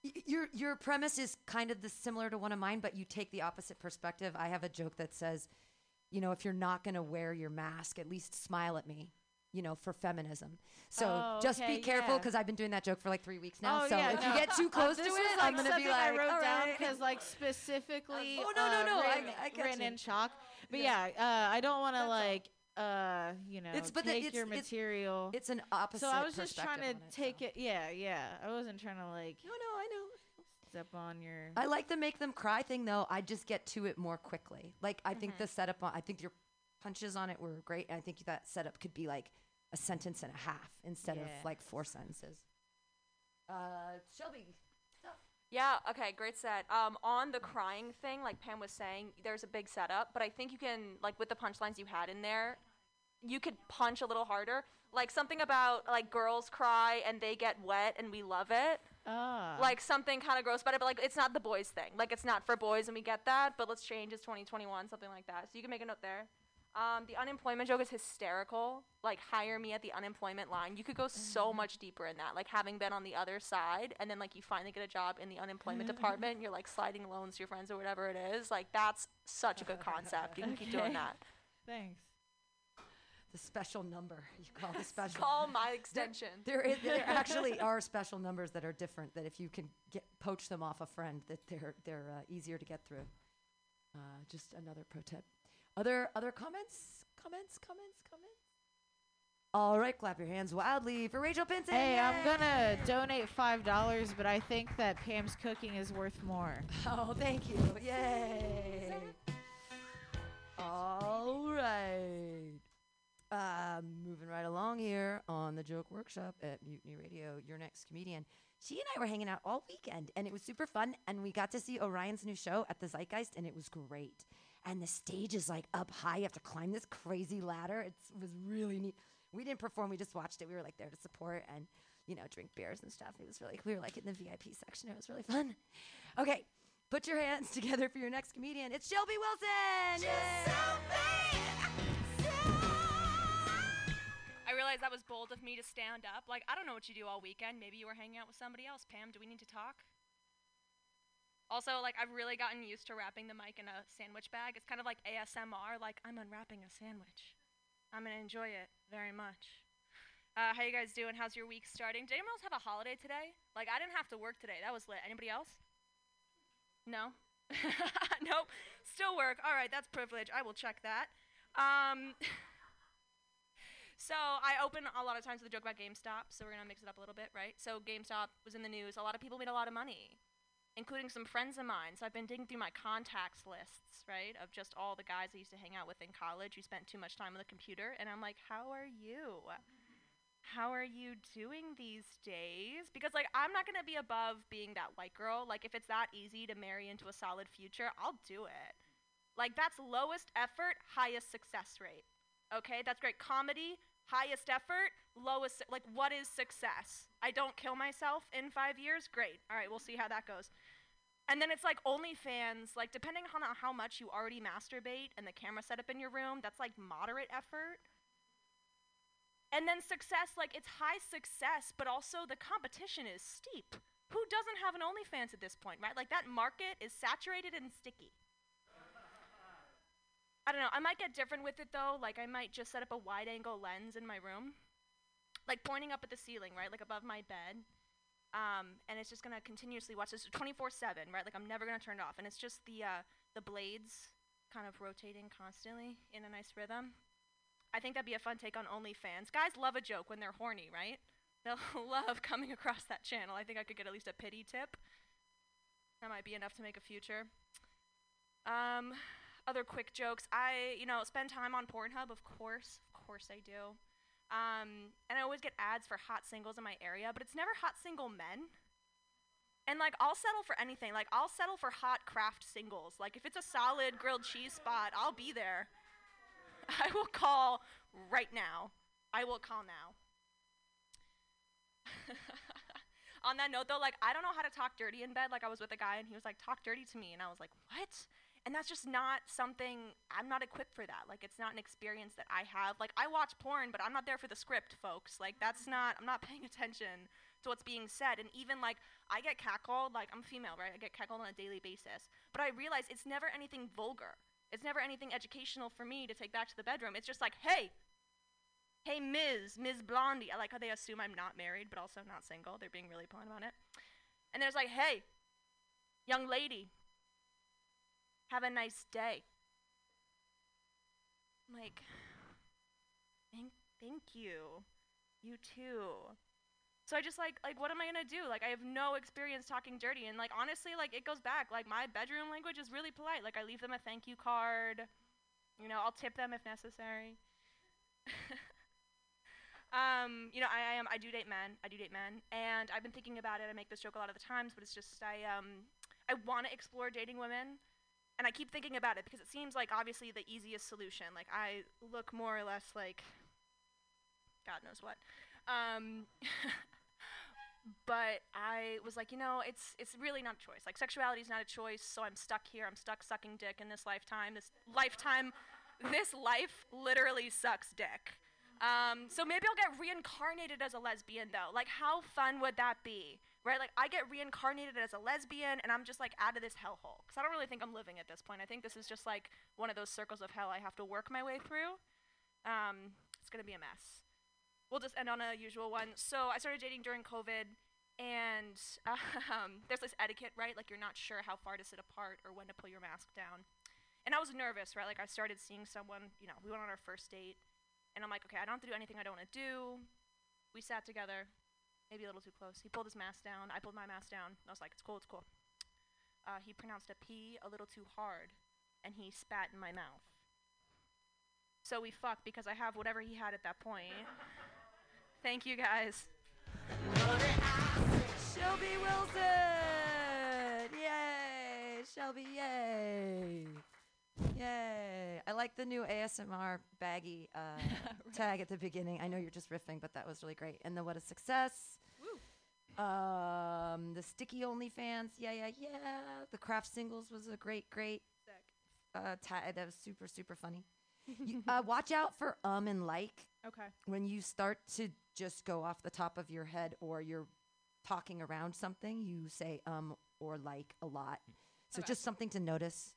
y- your your premise is kind of the similar to one of mine, but you take the opposite perspective. I have a joke that says, you know, if you're not going to wear your mask, at least smile at me. You know, for feminism. So Oh, just be careful yeah. because I've been doing that joke for like three weeks now. Oh, so yeah, if no. you get too Uh, close to it, was, I'm gonna be like, I wrote down because like specifically Oh, no, no, uh, no, I- written, I get written you. in chalk. But Yeah. yeah, uh, I don't want to like uh you know It's- but the- take it's- your material. it's an opposite So I was just trying to it, take it. Yeah, yeah. I wasn't trying to like. No, no, I know. Step on your. I like the make them cry thing though. I just get to it more quickly. Like I Mm-hmm. think the setup on I think your punches on it were great. And I think that setup could be like a sentence and a half instead of like four sentences. Uh Shelby. Yeah, okay, great set. Um, on the crying thing, like Pam was saying, there's a big setup, but I think you can, like, with the punchlines you had in there, you could punch a little harder. Like, something about, like, girls cry and they get wet and we love it. Ah. Like, something kind of gross about it, but, like, it's not the boys thing. Like, it's not for boys and we get that, but let's change it's 2021, something like that. So you can make a note there. Um, the unemployment joke is hysterical. Like, hire me at the unemployment line. You could go so much deeper in that. Like, having been on the other side, and then, like, you finally get a job in the unemployment department, and you're, like, sliding loans to your friends or whatever it is. Like, that's such a good concept. You can keep doing Okay. that. Thanks. The special number you call the special. Call my extension. There, is, there actually are special numbers that are different. That if you can get poach them off a friend, that they're they're uh, easier to get through. Uh, just another pro tip. Other other comments? Comments? Comments? Comments? All right, clap your hands wildly for Rachel Pinson. Hey, I'm gonna donate five dollars, but I think that Pam's cooking is worth more. Oh, thank you. Yay. All right. Um, moving right along here on the Joke Workshop at Mutiny Radio, your next comedian. She and I were hanging out all weekend, and it was super fun. And we got to see Orion's new show at the Zeitgeist, and it was great. And the stage is like up high. You have to climb this crazy ladder. It's, it was really neat. We didn't perform; we just watched it. We were like there to support and you know drink beers and stuff. It was really we were like in the VIP section. It was really fun. Okay, put your hands together for your next comedian. It's Shelby Wilson. I realize that was bold of me to stand up. Like, I don't know what you do all weekend. Maybe you were hanging out with somebody else. Pam, do we need to talk? Also, like, I've really gotten used to wrapping the mic in a sandwich bag. It's kind of like ASMR. Like, I'm unwrapping a sandwich. I'm to enjoy it very much. Uh, how you guys doing? How's your week starting? Did anyone else have a holiday today? Like I didn't have to work today. That was lit. Anybody else? No. nope. Still work. All right, that's privilege. I will check that. Um, so I open a lot of times with a joke about GameStop. So we're gonna mix it up a little bit, right? So GameStop was in the news. A lot of people made a lot of money, including some friends of mine. So I've been digging through my contacts lists, right, of just all the guys I used to hang out with in college who spent too much time on the computer, and I'm like, how are you? how are you doing these days? Because like I'm not gonna be above being that white girl. Like if it's that easy to marry into a solid future, I'll do it. Like that's lowest effort, highest success rate. Okay, that's great. Comedy, highest effort, lowest. Like what is success? I don't kill myself in five years. Great. All right, we'll see how that goes. And then it's like OnlyFans, like depending on how much you already masturbate and the camera setup in your room, that's like moderate effort. And then success, like it's high success, but also the competition is steep. Who doesn't have an OnlyFans at this point, right? Like that market is saturated and sticky. I don't know. I might get different with it though. Like I might just set up a wide angle lens in my room, like pointing up at the ceiling, right, like above my bed. Um, and it's just gonna continuously watch this 24/7, right? Like I'm never gonna turn it off, and it's just the uh, the blades kind of rotating constantly in a nice rhythm. I think that'd be a fun take on OnlyFans. Guys love a joke when they're horny, right? They'll love coming across that channel. I think I could get at least a pity tip. That might be enough to make a future. Um, other quick jokes. I, you know, spend time on Pornhub, of course. Of course I do. Um, and I always get ads for hot singles in my area, but it's never hot single men. And like, I'll settle for anything. Like, I'll settle for hot Kraft singles. Like, if it's a solid grilled cheese spot, I'll be there. I will call right now. I will call now. On that note, though, like, I don't know how to talk dirty in bed. Like, I was with a guy and he was like, talk dirty to me. And I was like, what? And that's just not something, I'm not equipped for that. Like, it's not an experience that I have. Like, I watch porn, but I'm not there for the script, folks. Like, that's not, I'm not paying attention to what's being said. And even, like, I get cackled, like, I'm female, right? I get cackled on a daily basis. But I realize it's never anything vulgar. It's never anything educational for me to take back to the bedroom. It's just like, hey, hey, Ms., Ms. Blondie. I like how they assume I'm not married, but also not single. They're being really blunt about it. And there's like, hey, young lady, have a nice day. I'm like, thank, thank you. You too. So I just like like what am I gonna do? Like I have no experience talking dirty, and like honestly, like it goes back. Like my bedroom language is really polite. Like I leave them a thank you card. You know, I'll tip them if necessary. um, you know, I, I am I do date men. I do date men, and I've been thinking about it. I make this joke a lot of the times, but it's just I um I want to explore dating women, and I keep thinking about it because it seems like obviously the easiest solution. Like I look more or less like God knows what. Um, but I was like, you know, it's it's really not a choice. Like sexuality is not a choice, so I'm stuck here. I'm stuck sucking dick in this lifetime. This lifetime, this life literally sucks dick. Um, so maybe I'll get reincarnated as a lesbian though. Like how fun would that be? Right? Like I get reincarnated as a lesbian and I'm just like out of this hellhole. Cuz I don't really think I'm living at this point. I think this is just like one of those circles of hell I have to work my way through. Um, it's going to be a mess we'll just end on a usual one. So I started dating during COVID, and um, there's this etiquette, right? Like you're not sure how far to sit apart or when to pull your mask down. And I was nervous, right? Like I started seeing someone, you know, we went on our first date, and I'm like, okay, I don't have to do anything I don't want to do. We sat together, maybe a little too close. He pulled his mask down. I pulled my mask down. I was like, it's cool, it's cool. Uh, he pronounced a P a little too hard, and he spat in my mouth. So we fucked because I have whatever he had at that point. Thank you guys. Shelby Wilson! Yay! Shelby, yay! Yay! I like the new ASMR baggy uh, tag at the beginning. I know you're just riffing, but that was really great. And the what a success! Um, the sticky OnlyFans, yeah, yeah, yeah. The Kraft singles was a great, great uh, tag. That was super, super funny. you, uh, watch out for um and like. Okay. When you start to just go off the top of your head or you're talking around something, you say um or like a lot. So just something to notice.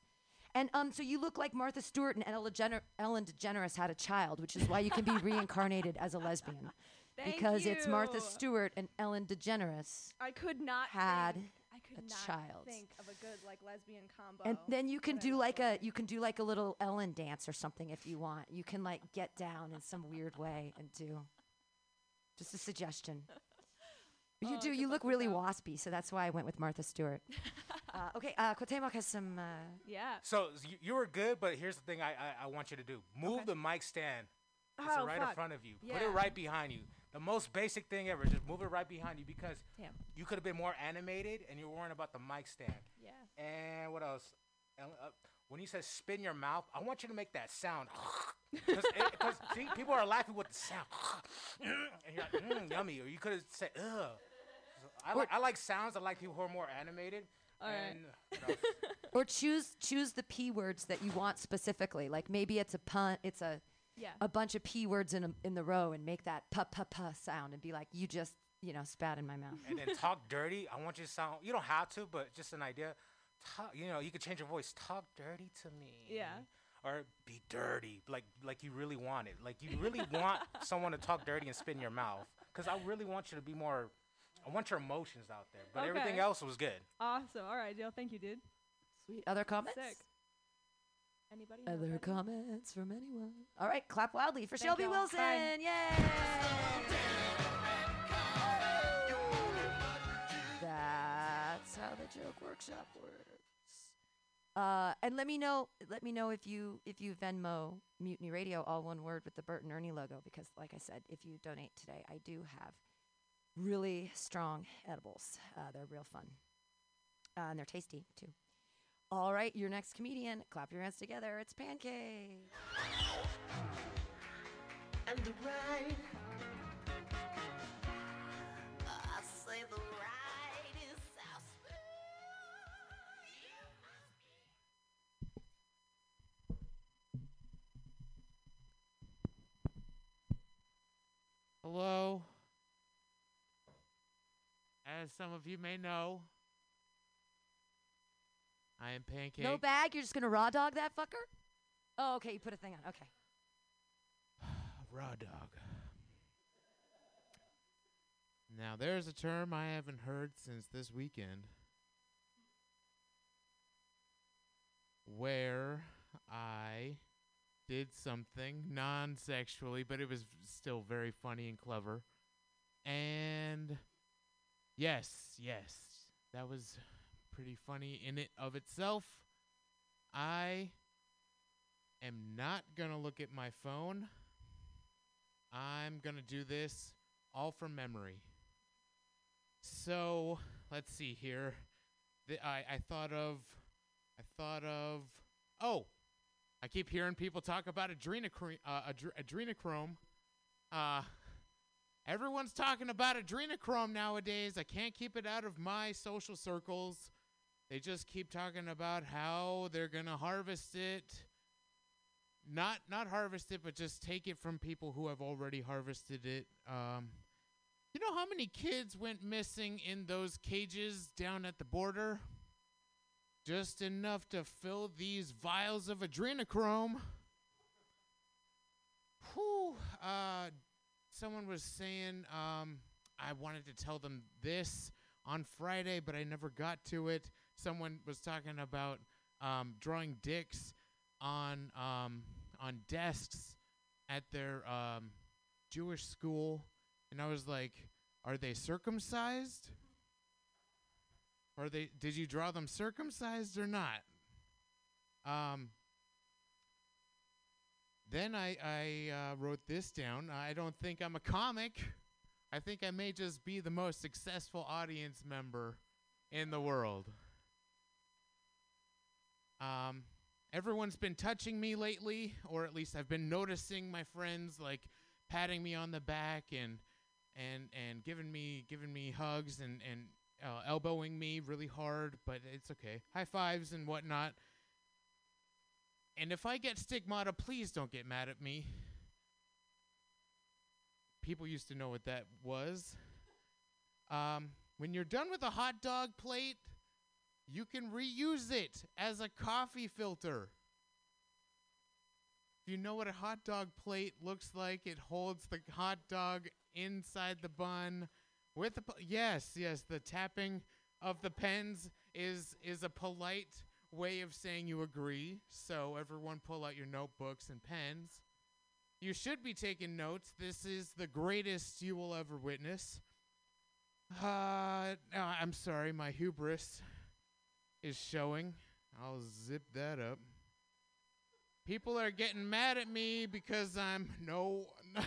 And um, so you look like Martha Stewart and Ella Gener- Ellen DeGeneres had a child, which is why you can be reincarnated as a lesbian. Thank because it's Martha. Stewart and Ellen DeGeneres I could not had think, I could a not child. think of a good like lesbian combo. And then you can do like a you can do like a little Ellen dance or something if you want. You can like get down in some weird way and do. Just a suggestion. But you Oh, do. You look really that. waspy, so that's why I went with Martha Stewart. uh, okay, uh, Cuauhtemoc has some. Uh, yeah. So you, you were good, but here's the thing I, I, I want you to do. Move the mic stand. It's Oh, right fuck. in front of you. Yeah. Put it right behind you. The most basic thing ever. Just move it right behind you because Damn. you could have been more animated and you were worrying about the mic stand. Yeah. And what else? And, uh, when you said spin your mouth, I want you to make that sound. Because see, people are laughing with the sound. and you're like, mm, yummy. Or you could have said, ugh. So I, like, I like sounds. I like people who are more animated. All right. and, or choose choose the p words that you want specifically. Like maybe it's a pun. It's a Yeah. a bunch of p words in a, in the row, and make that pa pa pa sound, and be like, you just you know spat in my mouth. and then talk dirty. I want you to sound. You don't have to, but just an idea. Talk, you know, you could change your voice. Talk dirty to me. Yeah. Or be dirty, like like you really want it. Like you really want someone to talk dirty and spit in your mouth. Cause I really want you to be more. I want your emotions out there. But everything else was good. Awesome. All right, Jill. Thank you, dude. Sweet. Other comments? Sick. Anybody? Other comments from anyone? All right, clap wildly for Thank Shelby y'all. Wilson. Bye. Yay! That's how the joke workshop works. Uh, and let me know. Let me know if you if you Venmo Mutiny Radio, all one word with the Bert and Ernie logo, because like I said, if you donate today, I do have really strong edibles. Uh, they're real fun, uh, and they're tasty too. All right, your next comedian. Clap your hands together. It's Pancake. As some of you may know, I am Pancake. No bag. You're just gonna raw dog that fucker. Oh, okay. You put a thing on. Okay. Raw dog. Now, there's a term I haven't heard since this weekend where I did something non sexually, but it was still very funny and clever. And yes, yes, that was pretty funny in it of itself. I am not going to look at my phone. I'm going to do this all from memory. So, let's see here. The, I, I thought of, I thought of, oh, I keep hearing people talk about adrenochrome. Uh, adre- adrenochrome. Uh, everyone's talking about adrenochrome nowadays. I can't keep it out of my social circles. They just keep talking about how they're gonna harvest it. Not not harvest it, but just take it from people who have already harvested it. Um, you know how many kids went missing in those cages down at the border? Just enough to fill these vials of adrenochrome. Whew. Uh, someone was saying um, I wanted to tell them this on Friday, but I never got to it. Someone was talking about um, drawing dicks on um, on desks at their um, Jewish school, and I was like, "Are they circumcised? Are they? Did you draw them circumcised or not?" Um, then I I uh, wrote this down. I don't think I'm a comic. I think I may just be the most successful audience member in the world. Um, everyone's been touching me lately, or at least I've been noticing my friends like patting me on the back and and and giving me giving me hugs and and uh, elbowing me really hard, but it's okay. High fives and whatnot. And if I get stigmata, please don't get mad at me. People used to know what that was. Um, when you're done with a hot dog plate, you can reuse it as a coffee filter. If you know what a hot dog plate looks like, it holds the hot dog inside the bun with the yes, yes, the tapping of the pens is is a polite way of saying you agree. So everyone pull out your notebooks and pens. You should be taking notes. This is the greatest you will ever witness. Uh, I'm sorry, my hubris is showing. I'll zip that up. People are getting mad at me because I'm no.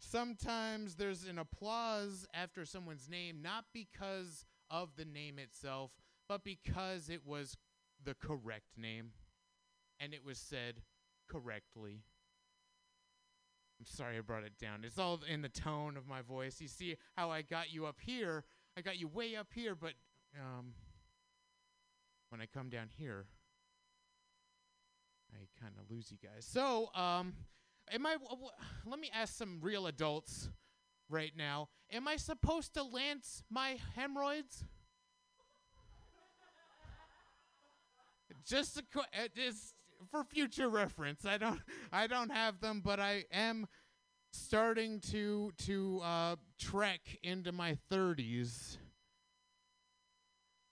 Sometimes there's an applause after someone's name, not because of the name itself, but because it was the correct name and it was said correctly. I'm sorry I brought it down. It's all in the tone of my voice. You see how I got you up here? I got you way up here, but um, when I come down here, I kind of lose you guys. So, um, am I? W- w- let me ask some real adults right now. Am I supposed to lance my hemorrhoids? Just a uh, just for future reference. I don't I don't have them, but I am starting to to uh, trek into my 30s.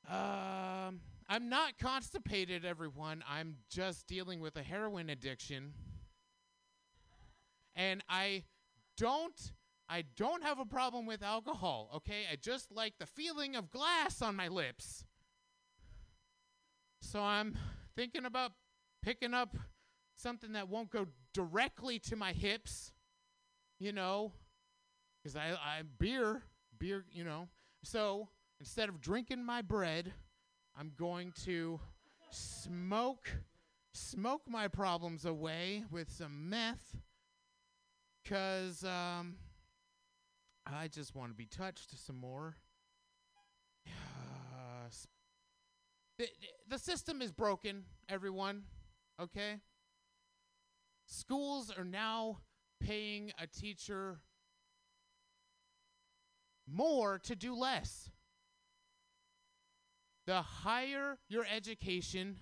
Um, I'm not constipated, everyone. I'm just dealing with a heroin addiction, and I don't. I don't have a problem with alcohol, okay? I just like the feeling of glass on my lips. So I'm thinking about picking up something that won't go directly to my hips, you know, because I, I beer, beer, you know. So instead of drinking my bread, I'm going to smoke, smoke my problems away with some meth, cause um, I just want to be touched some more. the, the system is broken, everyone. Okay? Schools are now paying a teacher more to do less. The higher your education,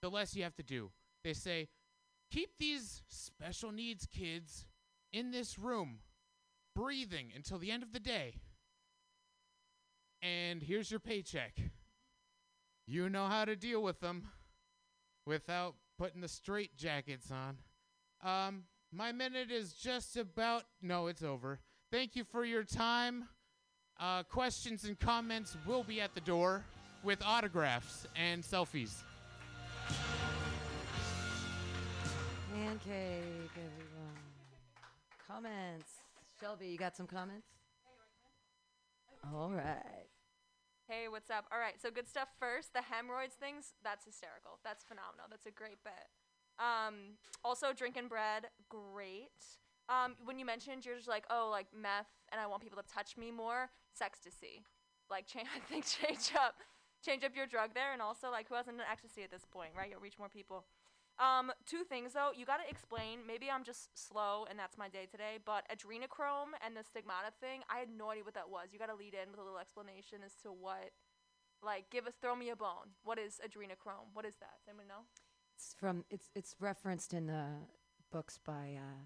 the less you have to do. They say, keep these special needs kids in this room, breathing until the end of the day. And here's your paycheck. You know how to deal with them without putting the straight jackets on. Um, my minute is just about no, it's over. Thank you for your time. Uh, questions and comments will be at the door with autographs and selfies. Pancake, everyone. Comments. Shelby, you got some comments? All right. Hey, what's up? All right, so good stuff first. The hemorrhoids things, that's hysterical. That's phenomenal. That's a great bit. Um, also, drinking bread, great. Um, when you mentioned you're just like, oh, like meth, and I want people to touch me more, ecstasy. Like, change, I think change up, change up your drug there, and also like, who hasn't done ecstasy at this point, right? You'll reach more people. Um, two things though, you gotta explain. Maybe I'm just slow, and that's my day today. But adrenochrome and the stigmata thing, I had no idea what that was. You gotta lead in with a little explanation as to what, like, give us, throw me a bone. What is adrenochrome? What is that? Does anyone know? It's from it's it's referenced in the books by uh,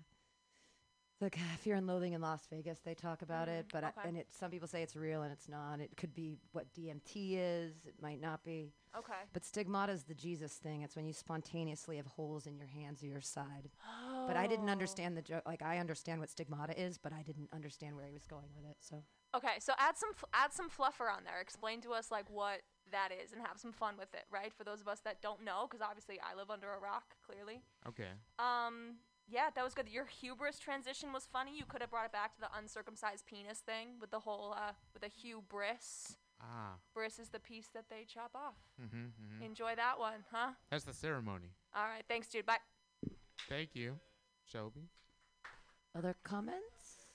the g- Fear and Loathing in Las Vegas. They talk about it, Mhm, but okay. I, and it some people say it's real and it's not. It could be what DMT is. It might not be. Okay. But stigmata is the Jesus thing. It's when you spontaneously have holes in your hands or your side. Oh. But I didn't Oh. understand the joke. Like I understand what stigmata is, but I didn't understand where he was going with it. So Okay, so add some f- add some fluffer on there. Explain to us like what that is and have some fun with it, right? For those of us that don't know, because obviously I live under a rock, clearly. Okay. Um, yeah, that was good. Your hubris transition was funny. You could have brought it back to the uncircumcised penis thing with the whole uh with the hubris. Ah. Bris is the piece that they chop off. Mm-hmm, mm-hmm. Enjoy that one, huh? That's the ceremony. All right, thanks, dude. Bye. Thank you, Shelby. other comments?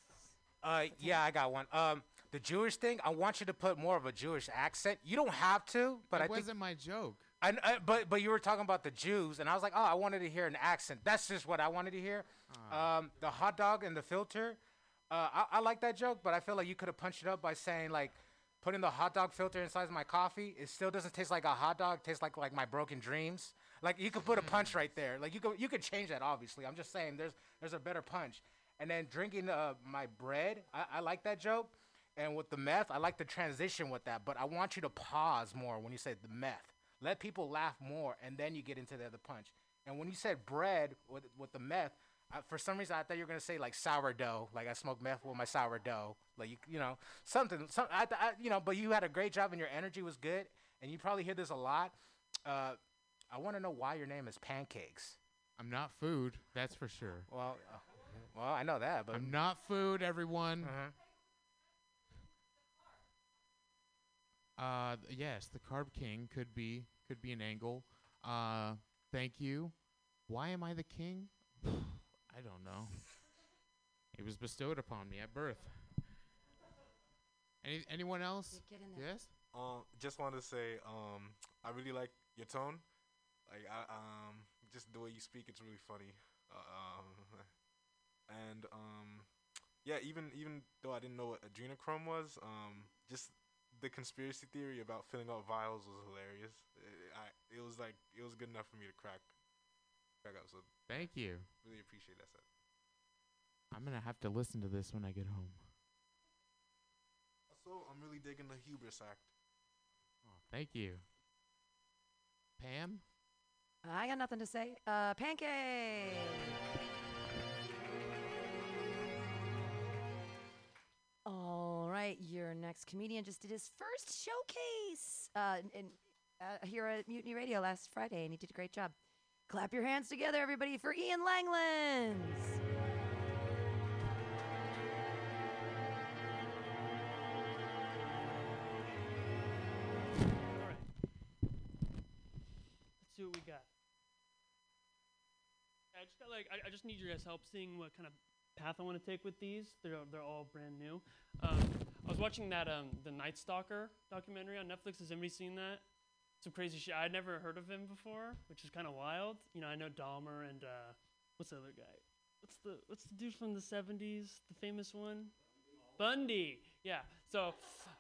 Uh, yeah, I got one. Um, the Jewish thing, I want you to put more of a Jewish accent. You don't have to, but That I think. wasn't my joke. I, uh, but but you were talking about the Jews, and I was like, oh, I wanted to hear an accent. That's just what I wanted to hear. Ah. Um, the hot dog and the filter, uh, I, I like that joke, but I feel like you could have punched it up by saying like, putting the hot dog filter inside my coffee, it still doesn't taste like a hot dog. It tastes like like my broken dreams. Like you could put a punch right there. Like you could you could change that. Obviously, I'm just saying there's there's a better punch. And then drinking uh, my bread, I, I like that joke. And with the meth, I like the transition with that. But I want you to pause more when you say the meth. Let people laugh more, and then you get into the other punch. And when you said bread with with the meth, I, for some reason I thought you were gonna say like sourdough, like I smoke meth with my sourdough, like you you know something. Some I, I you know, but you had a great job and your energy was good, and you probably hear this a lot. Uh, I want to know why your name is Pancakes. I'm not food, that's for sure. Well, uh, well, I know that, but I'm not food, everyone. Uh-huh. Uh, th- yes, the Carb King could be could be an angle. Uh, thank you. Why am I the king? I don't know. It was bestowed upon me at birth. Any anyone else? Get in there. Yes. Um, just wanted to say, um, I really like your tone. Like, I, um, just the way you speak, it's really funny. Uh, um, and um, yeah, even even though I didn't know what adrenochrome was, um, just the conspiracy theory about filling out vials was hilarious. It, I, it was like it was good enough for me to crack, crack up. So Thank you. really appreciate that. Set. I'm gonna have to listen to this when I get home. Also, I'm really digging the hubris act. Thank you. Pam? I got nothing to say. Uh, pancake. All right, your next comedian just did his first showcase uh, in, uh, here at Mutiny Radio last Friday, and he did a great job. Clap your hands together, everybody, for Ian Langlands. Let's see what we got. I just got like I, I just need your guys' help seeing what kind of path I want to take with these. They're they're all brand new. Um, I was watching that um the Night Stalker documentary on Netflix. Has anybody seen that? Some crazy shit. I'd never heard of him before, which is kind of wild. You know, I know Dahmer and uh, what's the other guy? What's the what's the dude from the '70s? The famous one? Bundy. Yeah. So,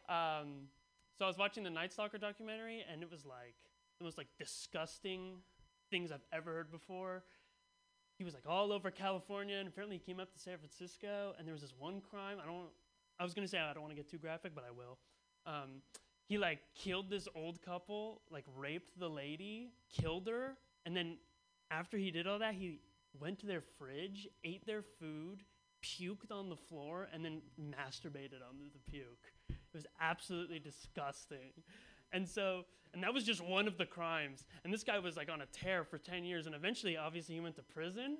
um, so I was watching the Night Stalker documentary, and it was like the most like disgusting things I've ever heard before. He was like all over California, and apparently he came up to San Francisco, and there was this one crime. I don't. I was gonna say I don't want to get too graphic, but I will. Um, he like killed this old couple, like raped the lady, killed her, and then after he did all that, he went to their fridge, ate their food, puked on the floor, and then masturbated on the puke. It was absolutely disgusting. And so, and that was just one of the crimes. And this guy was like on a tear for 10 years. And eventually, obviously, he went to prison.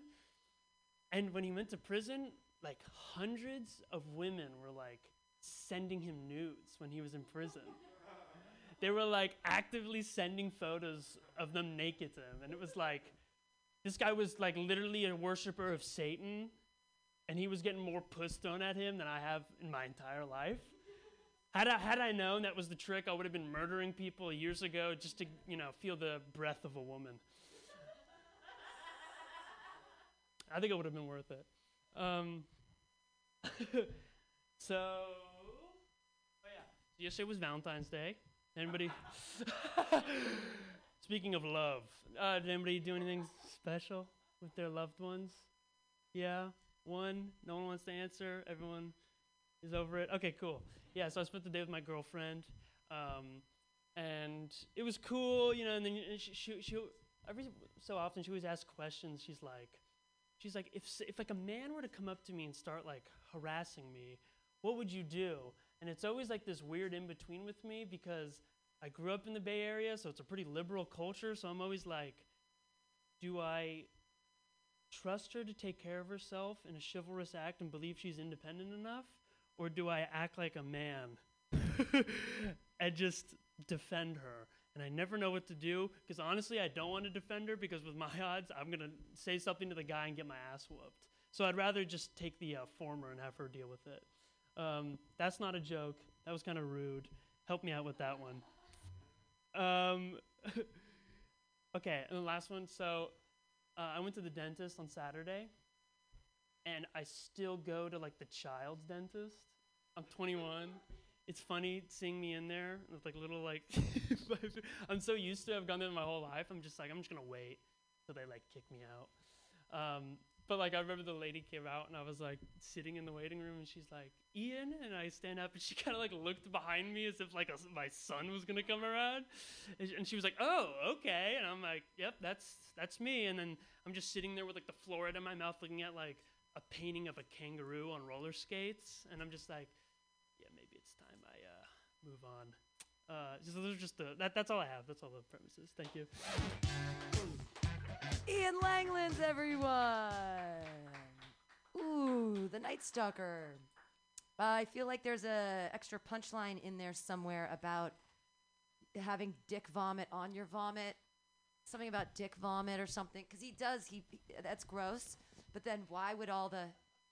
And when he went to prison, like hundreds of women were like sending him nudes when he was in prison. They were like actively sending photos of them naked to him. And it was like, this guy was like literally a worshiper of Satan. And he was getting more puss thrown at him than I have in my entire life. Had I, had I known that was the trick, I would have been murdering people years ago just to, you know, feel the breath of a woman. I think it would have been worth it. Um, so, oh yeah. Yesterday was Valentine's Day. Anybody? Speaking of love, uh, did anybody do anything special with their loved ones? Yeah, one. No one wants to answer. Everyone is over it. Okay, cool. Yeah, so I spent the day with my girlfriend, um, and it was cool, you know. And then y- she, she, she, every so often she always asks questions. She's like, she's like, if if like a man were to come up to me and start like harassing me, what would you do? And it's always like this weird in between with me because I grew up in the Bay Area, so it's a pretty liberal culture. So I'm always like, do I trust her to take care of herself in a chivalrous act and believe she's independent enough? Or do I act like a man and just defend her? And I never know what to do because honestly, I don't want to defend her because with my odds, I'm going to say something to the guy and get my ass whooped. So I'd rather just take the uh, former and have her deal with it. Um, that's not a joke. That was kind of rude. Help me out with that one. Um, okay, and the last one. So uh, I went to the dentist on Saturday, and I still go to like the child's dentist. I'm 21. It's funny seeing me in there with like little like. I'm so used to. I've gone there my whole life. I'm just like I'm just gonna wait till they like kick me out. Um, But like I remember the lady came out and I was like sitting in the waiting room and she's like Ian and I stand up and she kind of like looked behind me as if like a my son was gonna come around and sh- and she was like oh okay and I'm like yep that's that's me and then I'm just sitting there with like the fluoride in my mouth looking at like a painting of a kangaroo on roller skates and I'm just like yeah maybe it's time I uh, move on. Uh, so those are just the that that's all I have. That's all the premises. Thank you. Ian Langlands, everyone. Ooh, the Night Stalker. Uh, I feel like there's a extra punchline in there somewhere about having dick vomit on your vomit. Something about dick vomit or something. Because he does. He, that's gross. But then why would all the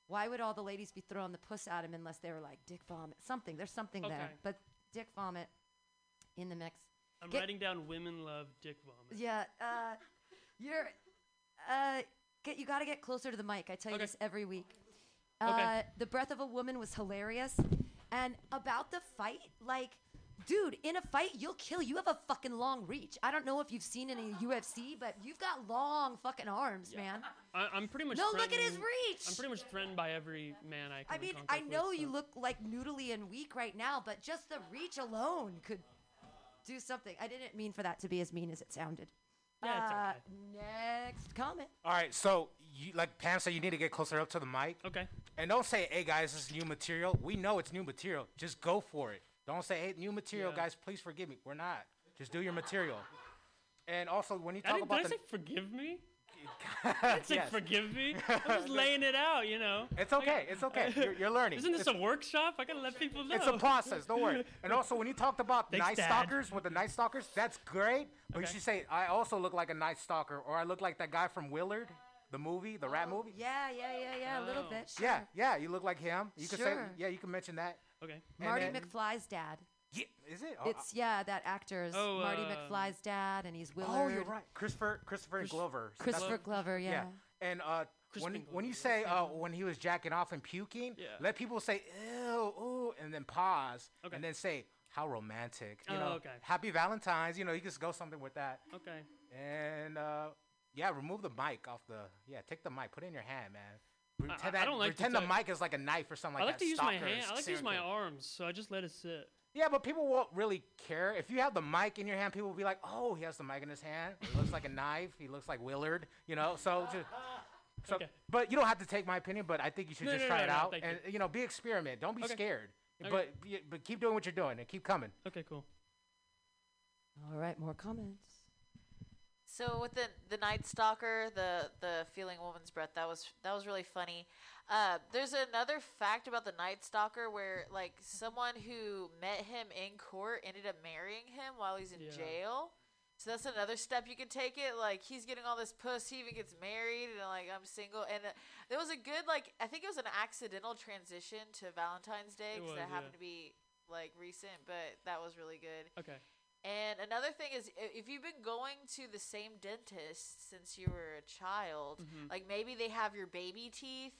why would all the ladies be throwing the puss at him unless they were like dick vomit? Something. There's something there. Okay. But dick vomit in the mix. I'm Get- writing down women love dick vomit. yeah, uh, you're. Uh, get you got to get closer to the mic. I tell you this every week. Uh, Okay. The breath of a woman was hilarious, and about the fight, like, dude, in a fight you'll kill. You have a fucking long reach. I don't know if you've seen any UFC, but you've got long fucking arms, man. I, I'm pretty much. No, look at his threatened- reach. I'm pretty much threatened by every man I come I mean, contact I know with, you so- look like noodly and weak right now, but just the reach alone could do something. I didn't mean for that to be as mean as it sounded. Yeah, it's uh, Next comment. All right, so you like Pam said, you need to get closer up to the mic. Okay. And don't say, "Hey guys, this is new material." We know it's new material. Just go for it. Don't say, "Hey, new material, Yeah. guys. Please forgive me." We're not. Just do your material. And also, when you talk didn't, about did I the say forgive me? I didn't Yes. forgive me. I'm just laying it out, you know. It's okay. It's okay. You're, you're learning. Isn't this It's- a workshop? I gotta let people know. It's a process. Don't worry. And also, when you talked about Thanks, night Dad. stalkers with the night stalkers, that's great. But you should say, "I also look like a night stalker," or "I look like that guy from Willard, the movie, the rat oh, movie." Yeah, yeah, yeah, yeah, a little Oh. bit. Sure. Yeah, yeah. You look like him. You can say, Sure. yeah. You can mention that. Okay. Marty then- McFly's dad. Yeah, is it? Oh, It's yeah, that actor's Oh, Marty um, McFly's dad, and he's Willard. Oh, you're right. Christopher, Christopher Chris- Glover. So Christopher Glover, yeah. yeah. And uh, when Crispin when you say yeah. uh, when he was jacking off and puking, Yeah. let people say ew, ooh, and then pause, Okay. and then say how romantic. You Oh, know, okay. happy Valentine's. You know, you just go something with that. Okay. And uh, yeah, remove the mic off the. Yeah, take the mic, put it in your hand, man. I- I- Pretend, I that, don't like to pretend the mic is like a knife or something I like like that. to use my stalker, hand. I like to use my arms, so I just let it sit. Yeah, but people won't really care. If you have the mic in your hand, people will be like, "Oh, he has the mic in his hand. He looks like a knife. He looks like Willard." You know, so just. So, Okay. but you don't have to take my opinion. But I think you should No, just no, try no, it no, out, thank and you know, be experiment. Don't be Okay. scared. Okay. But but keep doing what you're doing and keep coming. Okay, cool. All right, more comments. So with the the Night Stalker, the the feeling woman's breath, that was that was really funny. Uh, there's another fact about the Night Stalker where like someone who met him in court ended up marrying him while he's in Yeah. jail. So that's another step you can take it. Like he's getting all this puss, he even gets married, and like I'm single. And uh, there was a good like I think it was an accidental transition to Valentine's Day because that happened to be like recent, but that was really good. Okay. And another thing is, if you've been going to the same dentist since you were a child, Mhm. like maybe they have your baby teeth,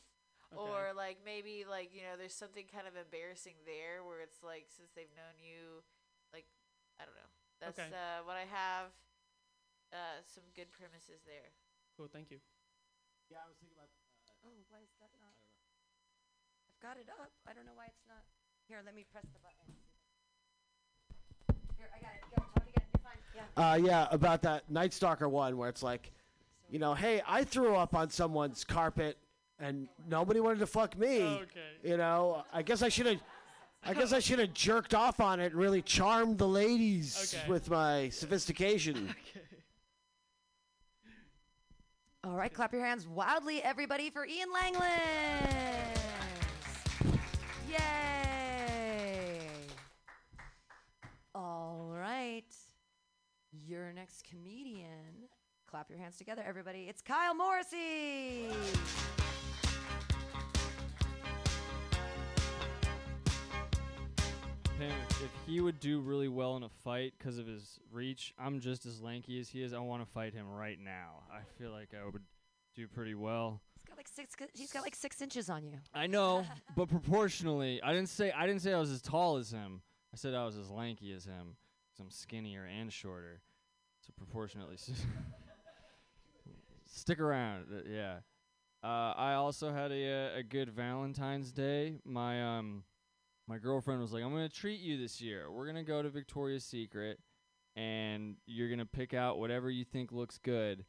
Okay. or like maybe like you know there's something kind of embarrassing there where it's like since they've known you, like I don't know. That's Okay. uh, what I have. Uh, some good premises there. Cool. Thank you. Yeah, I was thinking about. Oh, why is that not? I've got it up. I don't know why it's not. Here, let me press the button. Here, I got it. Go, talk again. You're fine. Yeah. Uh, yeah, about that Night Stalker one where it's like, you know, hey, I threw up on someone's carpet and nobody wanted to fuck me. Okay. You know, I guess I should have. I guess I should have jerked off on it and really charmed the ladies Okay. with my sophistication. All right, clap your hands wildly, everybody, for Ian Langlands. Yay! All right, your next comedian. Clap your hands together, everybody. It's Kyle Morrissey. Pam, if he would do really well in a fight because of his reach, I'm just as lanky as he is. I want to fight him right now. I feel like I would do pretty well. He's got like six. He's got like six inches on you. I know, but proportionally, I didn't say I didn't say I was as tall as him. I said I was as lanky as him. Cause I'm skinnier and shorter, so proportionately. Stick around, uh, yeah. Uh, I also had a a good Valentine's Day. My um my girlfriend was like, "I'm gonna treat you this year. We're gonna go to Victoria's Secret, and you're gonna pick out whatever you think looks good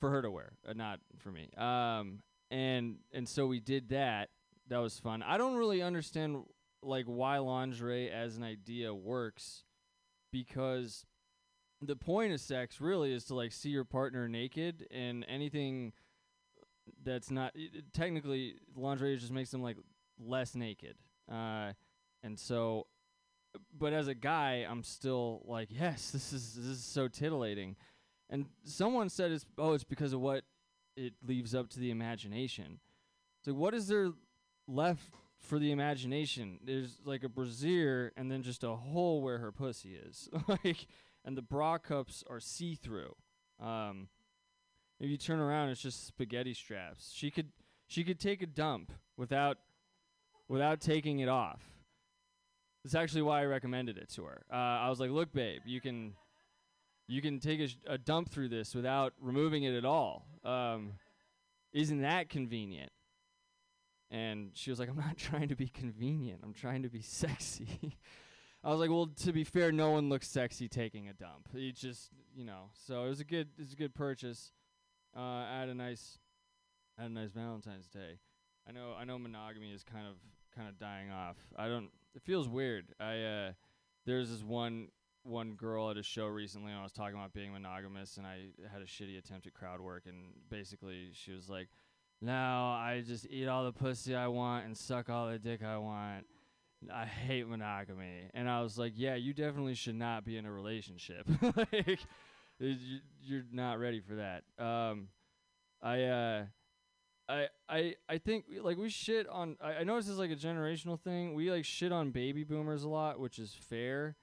for her to wear, uh, not for me." Um, and and so we did that. That was fun. I don't really understand like why lingerie as an idea works, because the point of sex really is to like see your partner naked and anything that's not i- i- technically lingerie just makes them like less naked. Uh and so but as a guy i'm still like yes this is this is so titillating. And someone said it's oh it's because of what it leaves up to the imagination. So what is there left for the imagination. There's like a brassiere and then just a hole where her pussy is. Like and the bra cups are see-through. Um if you turn around it's just spaghetti straps. She could she could take a dump without without taking it off. That's actually why i recommended it to her. Uh, i was like look babe you can you can take a, sh- a dump through this without removing it at all. Um, isn't that convenient and she was like i'm not trying to be convenient i'm trying to be sexy I was like, well, to be fair, no one looks sexy taking a dump. You just, you know. So it was a good, it was a good purchase. Uh, I had a nice, I had a nice Valentine's Day. I know, I know, monogamy is kind of, kind of dying off. I don't. It feels weird. I, uh, there's this one, one girl at a show recently, and I was talking about being monogamous, and I had a shitty attempt at crowd work, and basically she was like, "No, I just eat all the pussy I want and suck all the dick I want." I hate monogamy. And I was like, yeah, you definitely should not be in a relationship. like, you, you're not ready for that. Um, I, uh, I, I, I think like we shit on. I, I know this is like a generational thing. We like shit on baby boomers a lot, which is fair.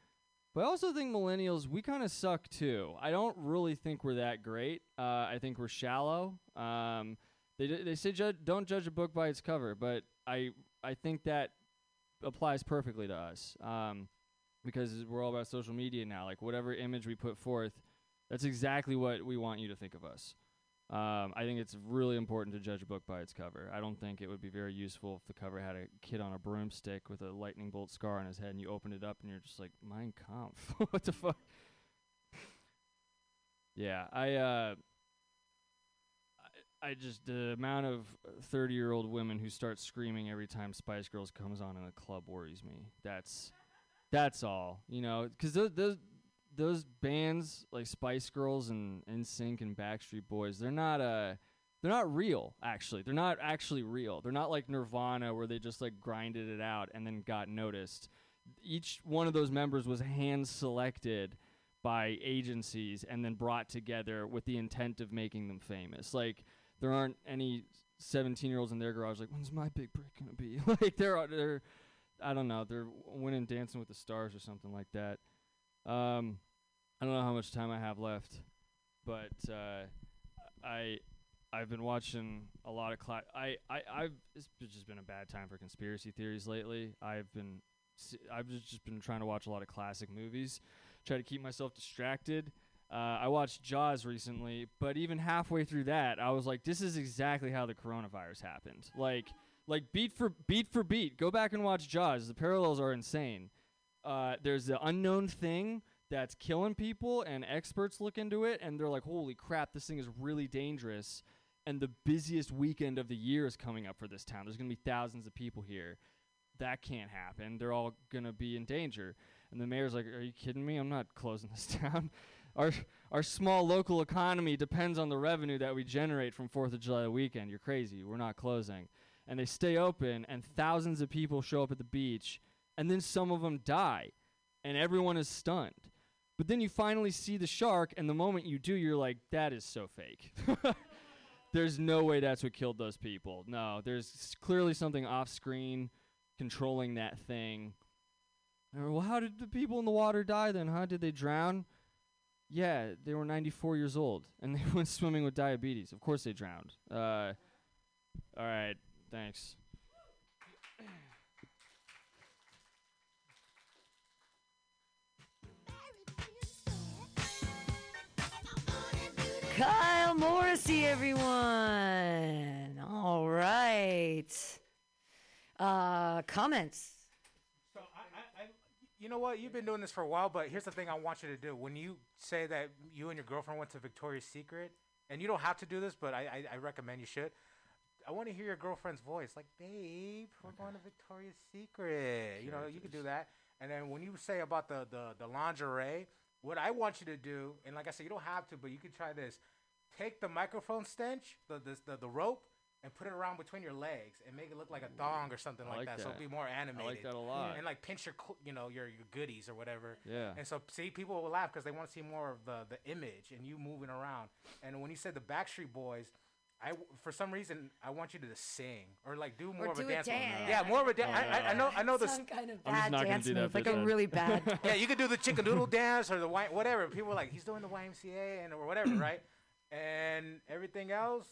But I also think millennials we kind of suck too. I don't really think we're that great. Uh, I think we're shallow. Um, they they say ju- don't judge a book by its cover, but I I think that applies perfectly to us um, because we're all about social media now. Like whatever image we put forth, that's exactly what we want you to think of us. Um, I think it's really important to judge a book by its cover. I don't think it would be very useful if the cover had a kid on a broomstick with a lightning bolt scar on his head, and you open it up and you're just like, Mein Kampf. what the fuck? Yeah, I uh, I just the amount of thirty year old women who start screaming every time Spice Girls comes on in a club worries me. That's that's all you know, because those those those bands like Spice Girls and NSYNC and Backstreet Boys, they're not uh they're not real. Actually, they're not actually real. They're not like Nirvana where they just like grinded it out and then got noticed. Each one of those members was hand selected by agencies and then brought together with the intent of making them famous. Like there aren't any 17 year olds in their garage like when's my big break gonna be? Like they're they're i don't know they're winning dancing with the stars or something like that. Um i don't know how much time i have left but uh i i've been watching a lot of cla- i i i've it's just been a bad time for conspiracy theories lately. I've been i've just been trying to watch a lot of classic movies try to keep myself distracted uh, I watched Jaws recently, but even halfway through that, I was like, "This is exactly how the coronavirus happened." Like, like beat for beat for beat. Go back and watch Jaws. The parallels are insane. Uh, there's the unknown thing that's killing people, and experts look into it, and they're like, "Holy crap, this thing is really dangerous." And the busiest weekend of the year is coming up for this town. There's gonna be thousands of people here. That can't happen. They're all gonna be in danger. And the mayor's like, "Are you kidding me? I'm not closing this down." Our our small local economy depends on the revenue that we generate from Fourth of July weekend. You're crazy. We're not closing, and they stay open, and thousands of people show up at the beach, and then some of them die, and everyone is stunned. But then you finally see the shark, and the moment you do, you're like, "That is so fake." there's no way that's what killed those people. No, there's clearly something off screen controlling that thing. Well, how did the people in the water die then? Huh? Did they drown? Yeah, they were 94 years old and they went swimming with diabetes. Of course they drowned. Uh, all right, thanks. Kyle Morrissey, everyone. All right. Uh, comments. You know what? You've been doing this for a while, but here's the thing I want you to do. When you say that you and your girlfriend went to Victoria's Secret, and you don't have to do this, but I, I, I recommend you should. I want to hear your girlfriend's voice, like, "Babe, we're going to Victoria's Secret." You know, you could do that. And then when you say about the, the the lingerie, what I want you to do, and like I said, you don't have to, but you could try this. Take the microphone stench, the the the, the rope, and put it around between your legs, and make it look like a thong or something like, like that, so it'll be more animated. I like that a lot. And like pinch your, you know, your your goodies or whatever. Yeah. And so see, people will laugh because they want to see more of the the image and you moving around. And when you said the Backstreet Boys. I w- for some reason I want you to sing or like do more Or of do a a dance. dance. Yeah, more of a dance. I, I, I know. I know the Some kind of I'm just bad not gonna dance do that move, like like a a really bad- yeah, you could do the chicken doodle dance or the Y, whatever. People are like he's doing the YMCA and or whatever, right? And everything else,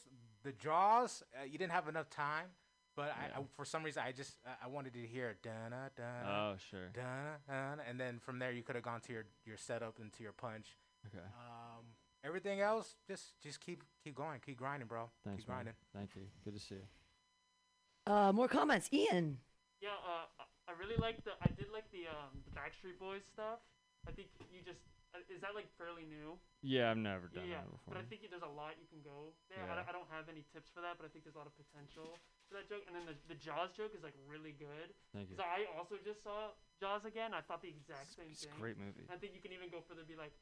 the Jaws, uh, you didn't have enough time. But I, I, for some reason, I just I- I wanted to hear dun dun. Oh, sure. Dun dun, and then from there you could have gone to your your setup and to your punch. Okay. Um, everything else, just just keep keep going, keep grinding, bro. Thanks, keep man. grinding. Thank you. Good to see you. Uh, more comments. Ian. Yeah, uh, I- I really like the. I did like the um the Backstreet Boys stuff. I think you just Uh, is that like fairly new? Yeah, I've never done yeah, that before. but I think there's a lot you can go there. I, Yeah. don't, I don't have any tips for that, but I think there's a lot of potential for that joke. And then the, the Jaws joke is like really good. Thank you. 'Cause I also just saw Jaws again. I thought the exact same it's a thing. great movie. I think you can even go further, and be like,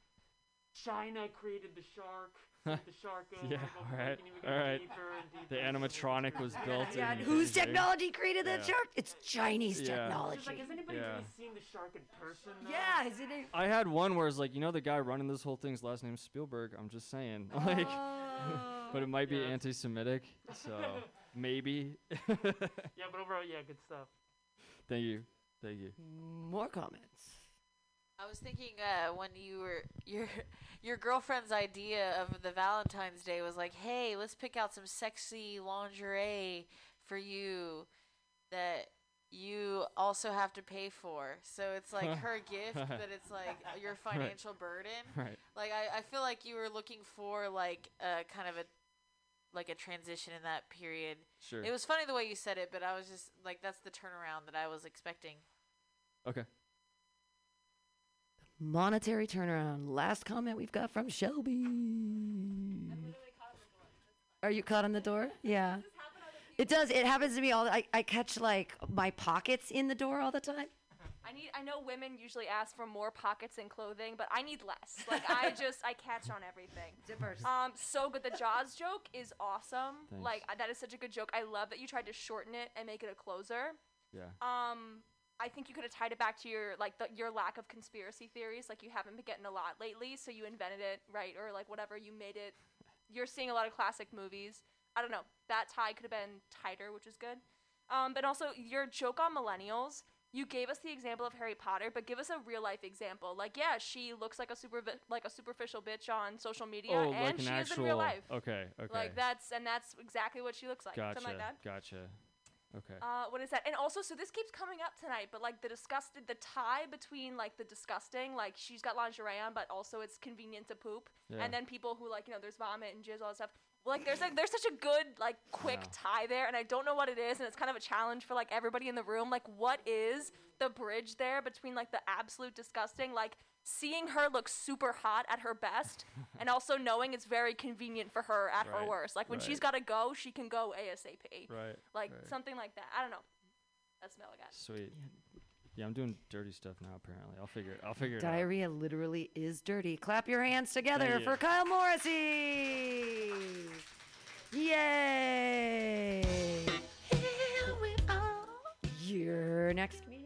China created the shark. the shark. Go, yeah, go, all you right, can even go all right. deeper deeper. The animatronic was built. Yeah, in whose technology created that Yeah. shark? It's Chinese Yeah. technology. Just like, has anybody Yeah. really seen the shark in person? Though? Yeah, is it? A- I had one where it's like, you know, the guy running this whole thing's last name's Spielberg. I'm just saying, like, oh. but it might be anti-Semitic, so maybe. yeah, but overall, yeah, good stuff. Thank you, thank you. More comments. I was thinking uh, when you were your your girlfriend's idea of the Valentine's Day was like, hey, let's pick out some sexy lingerie for you that you also have to pay for. So it's like her gift, but it's like your Right. financial burden. Right. Like I, I feel like you were looking for like a kind of a like a transition in that period. Sure. It was funny the way you said it, but I was just like that's the turnaround that I was expecting. Okay. Monetary turnaround. Last comment we've got from Shelby. Are you caught on the door? Yeah. It does. It happens to me all. I, I catch like my pockets in the door all the time. I need. I know women usually ask for more pockets in clothing, but I need less. Like I just I catch on everything. Zippers. Um, so good. The Jaws joke is awesome. Thanks. Like that is such a good joke. I love that you tried to shorten it and make it a closer. Yeah. Um, I think you could have tied it back to your like the, your lack of conspiracy theories. Like you haven't been getting a lot lately, so you invented it, right? Or like whatever you made it. You're seeing a lot of classic movies. I don't know. That tie could have been tighter, which is good. Um, but also your joke on millennials. You gave us the example of Harry Potter, but give us a real life example. Like, yeah, she looks like a super like a superficial bitch on social media, oh, and like an she actual. is in real life. Okay. Okay. Like that's and that's exactly what she looks like. Gotcha. Something like that. Gotcha. Okay. Uh, what is that? And also, so this keeps coming up tonight, but like the disgusted, the tie between like the disgusting, like she's got lingerie on, but also it's convenient to poop, Yeah. and then people who like you know there's vomit and jizz all that stuff. Like there's like there's such a good like quick Yeah. tie there, and I don't know what it is, and it's kind of a challenge for like everybody in the room. Like, what is the bridge there between like the absolute disgusting, like seeing her look super hot at her best, and also knowing it's very convenient for her at her worst. Like when she's got to go, she can go ASAP. Right, Like right. something like that. I don't know. That's the smell I got. Sweet. Yeah, I'm doing dirty stuff now. Apparently, I'll figure it. I'll figure it out. Diarrhea literally is dirty. Clap your hands together Thank you. for Kyle Morrissey. Yay! Here we are. Your next comedian.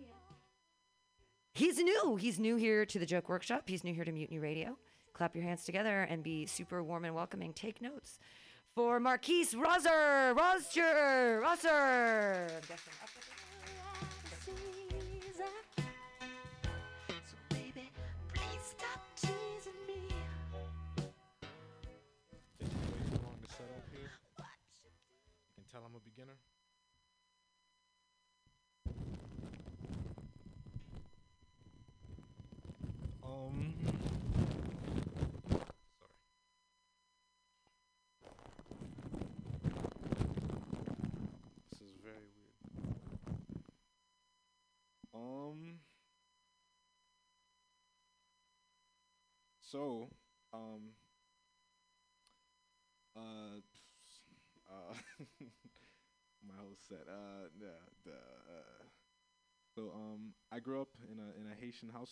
He's new. He's new here to the Joke Workshop. He's new here to Mutiny Radio. Clap your hands together and be super warm and welcoming. Take notes for Marquise Roser. Roger. Roser. Um. So, um. Uh. Uh. my whole set. Uh. Nah, duh, uh. So um, I grew up in a in a Haitian house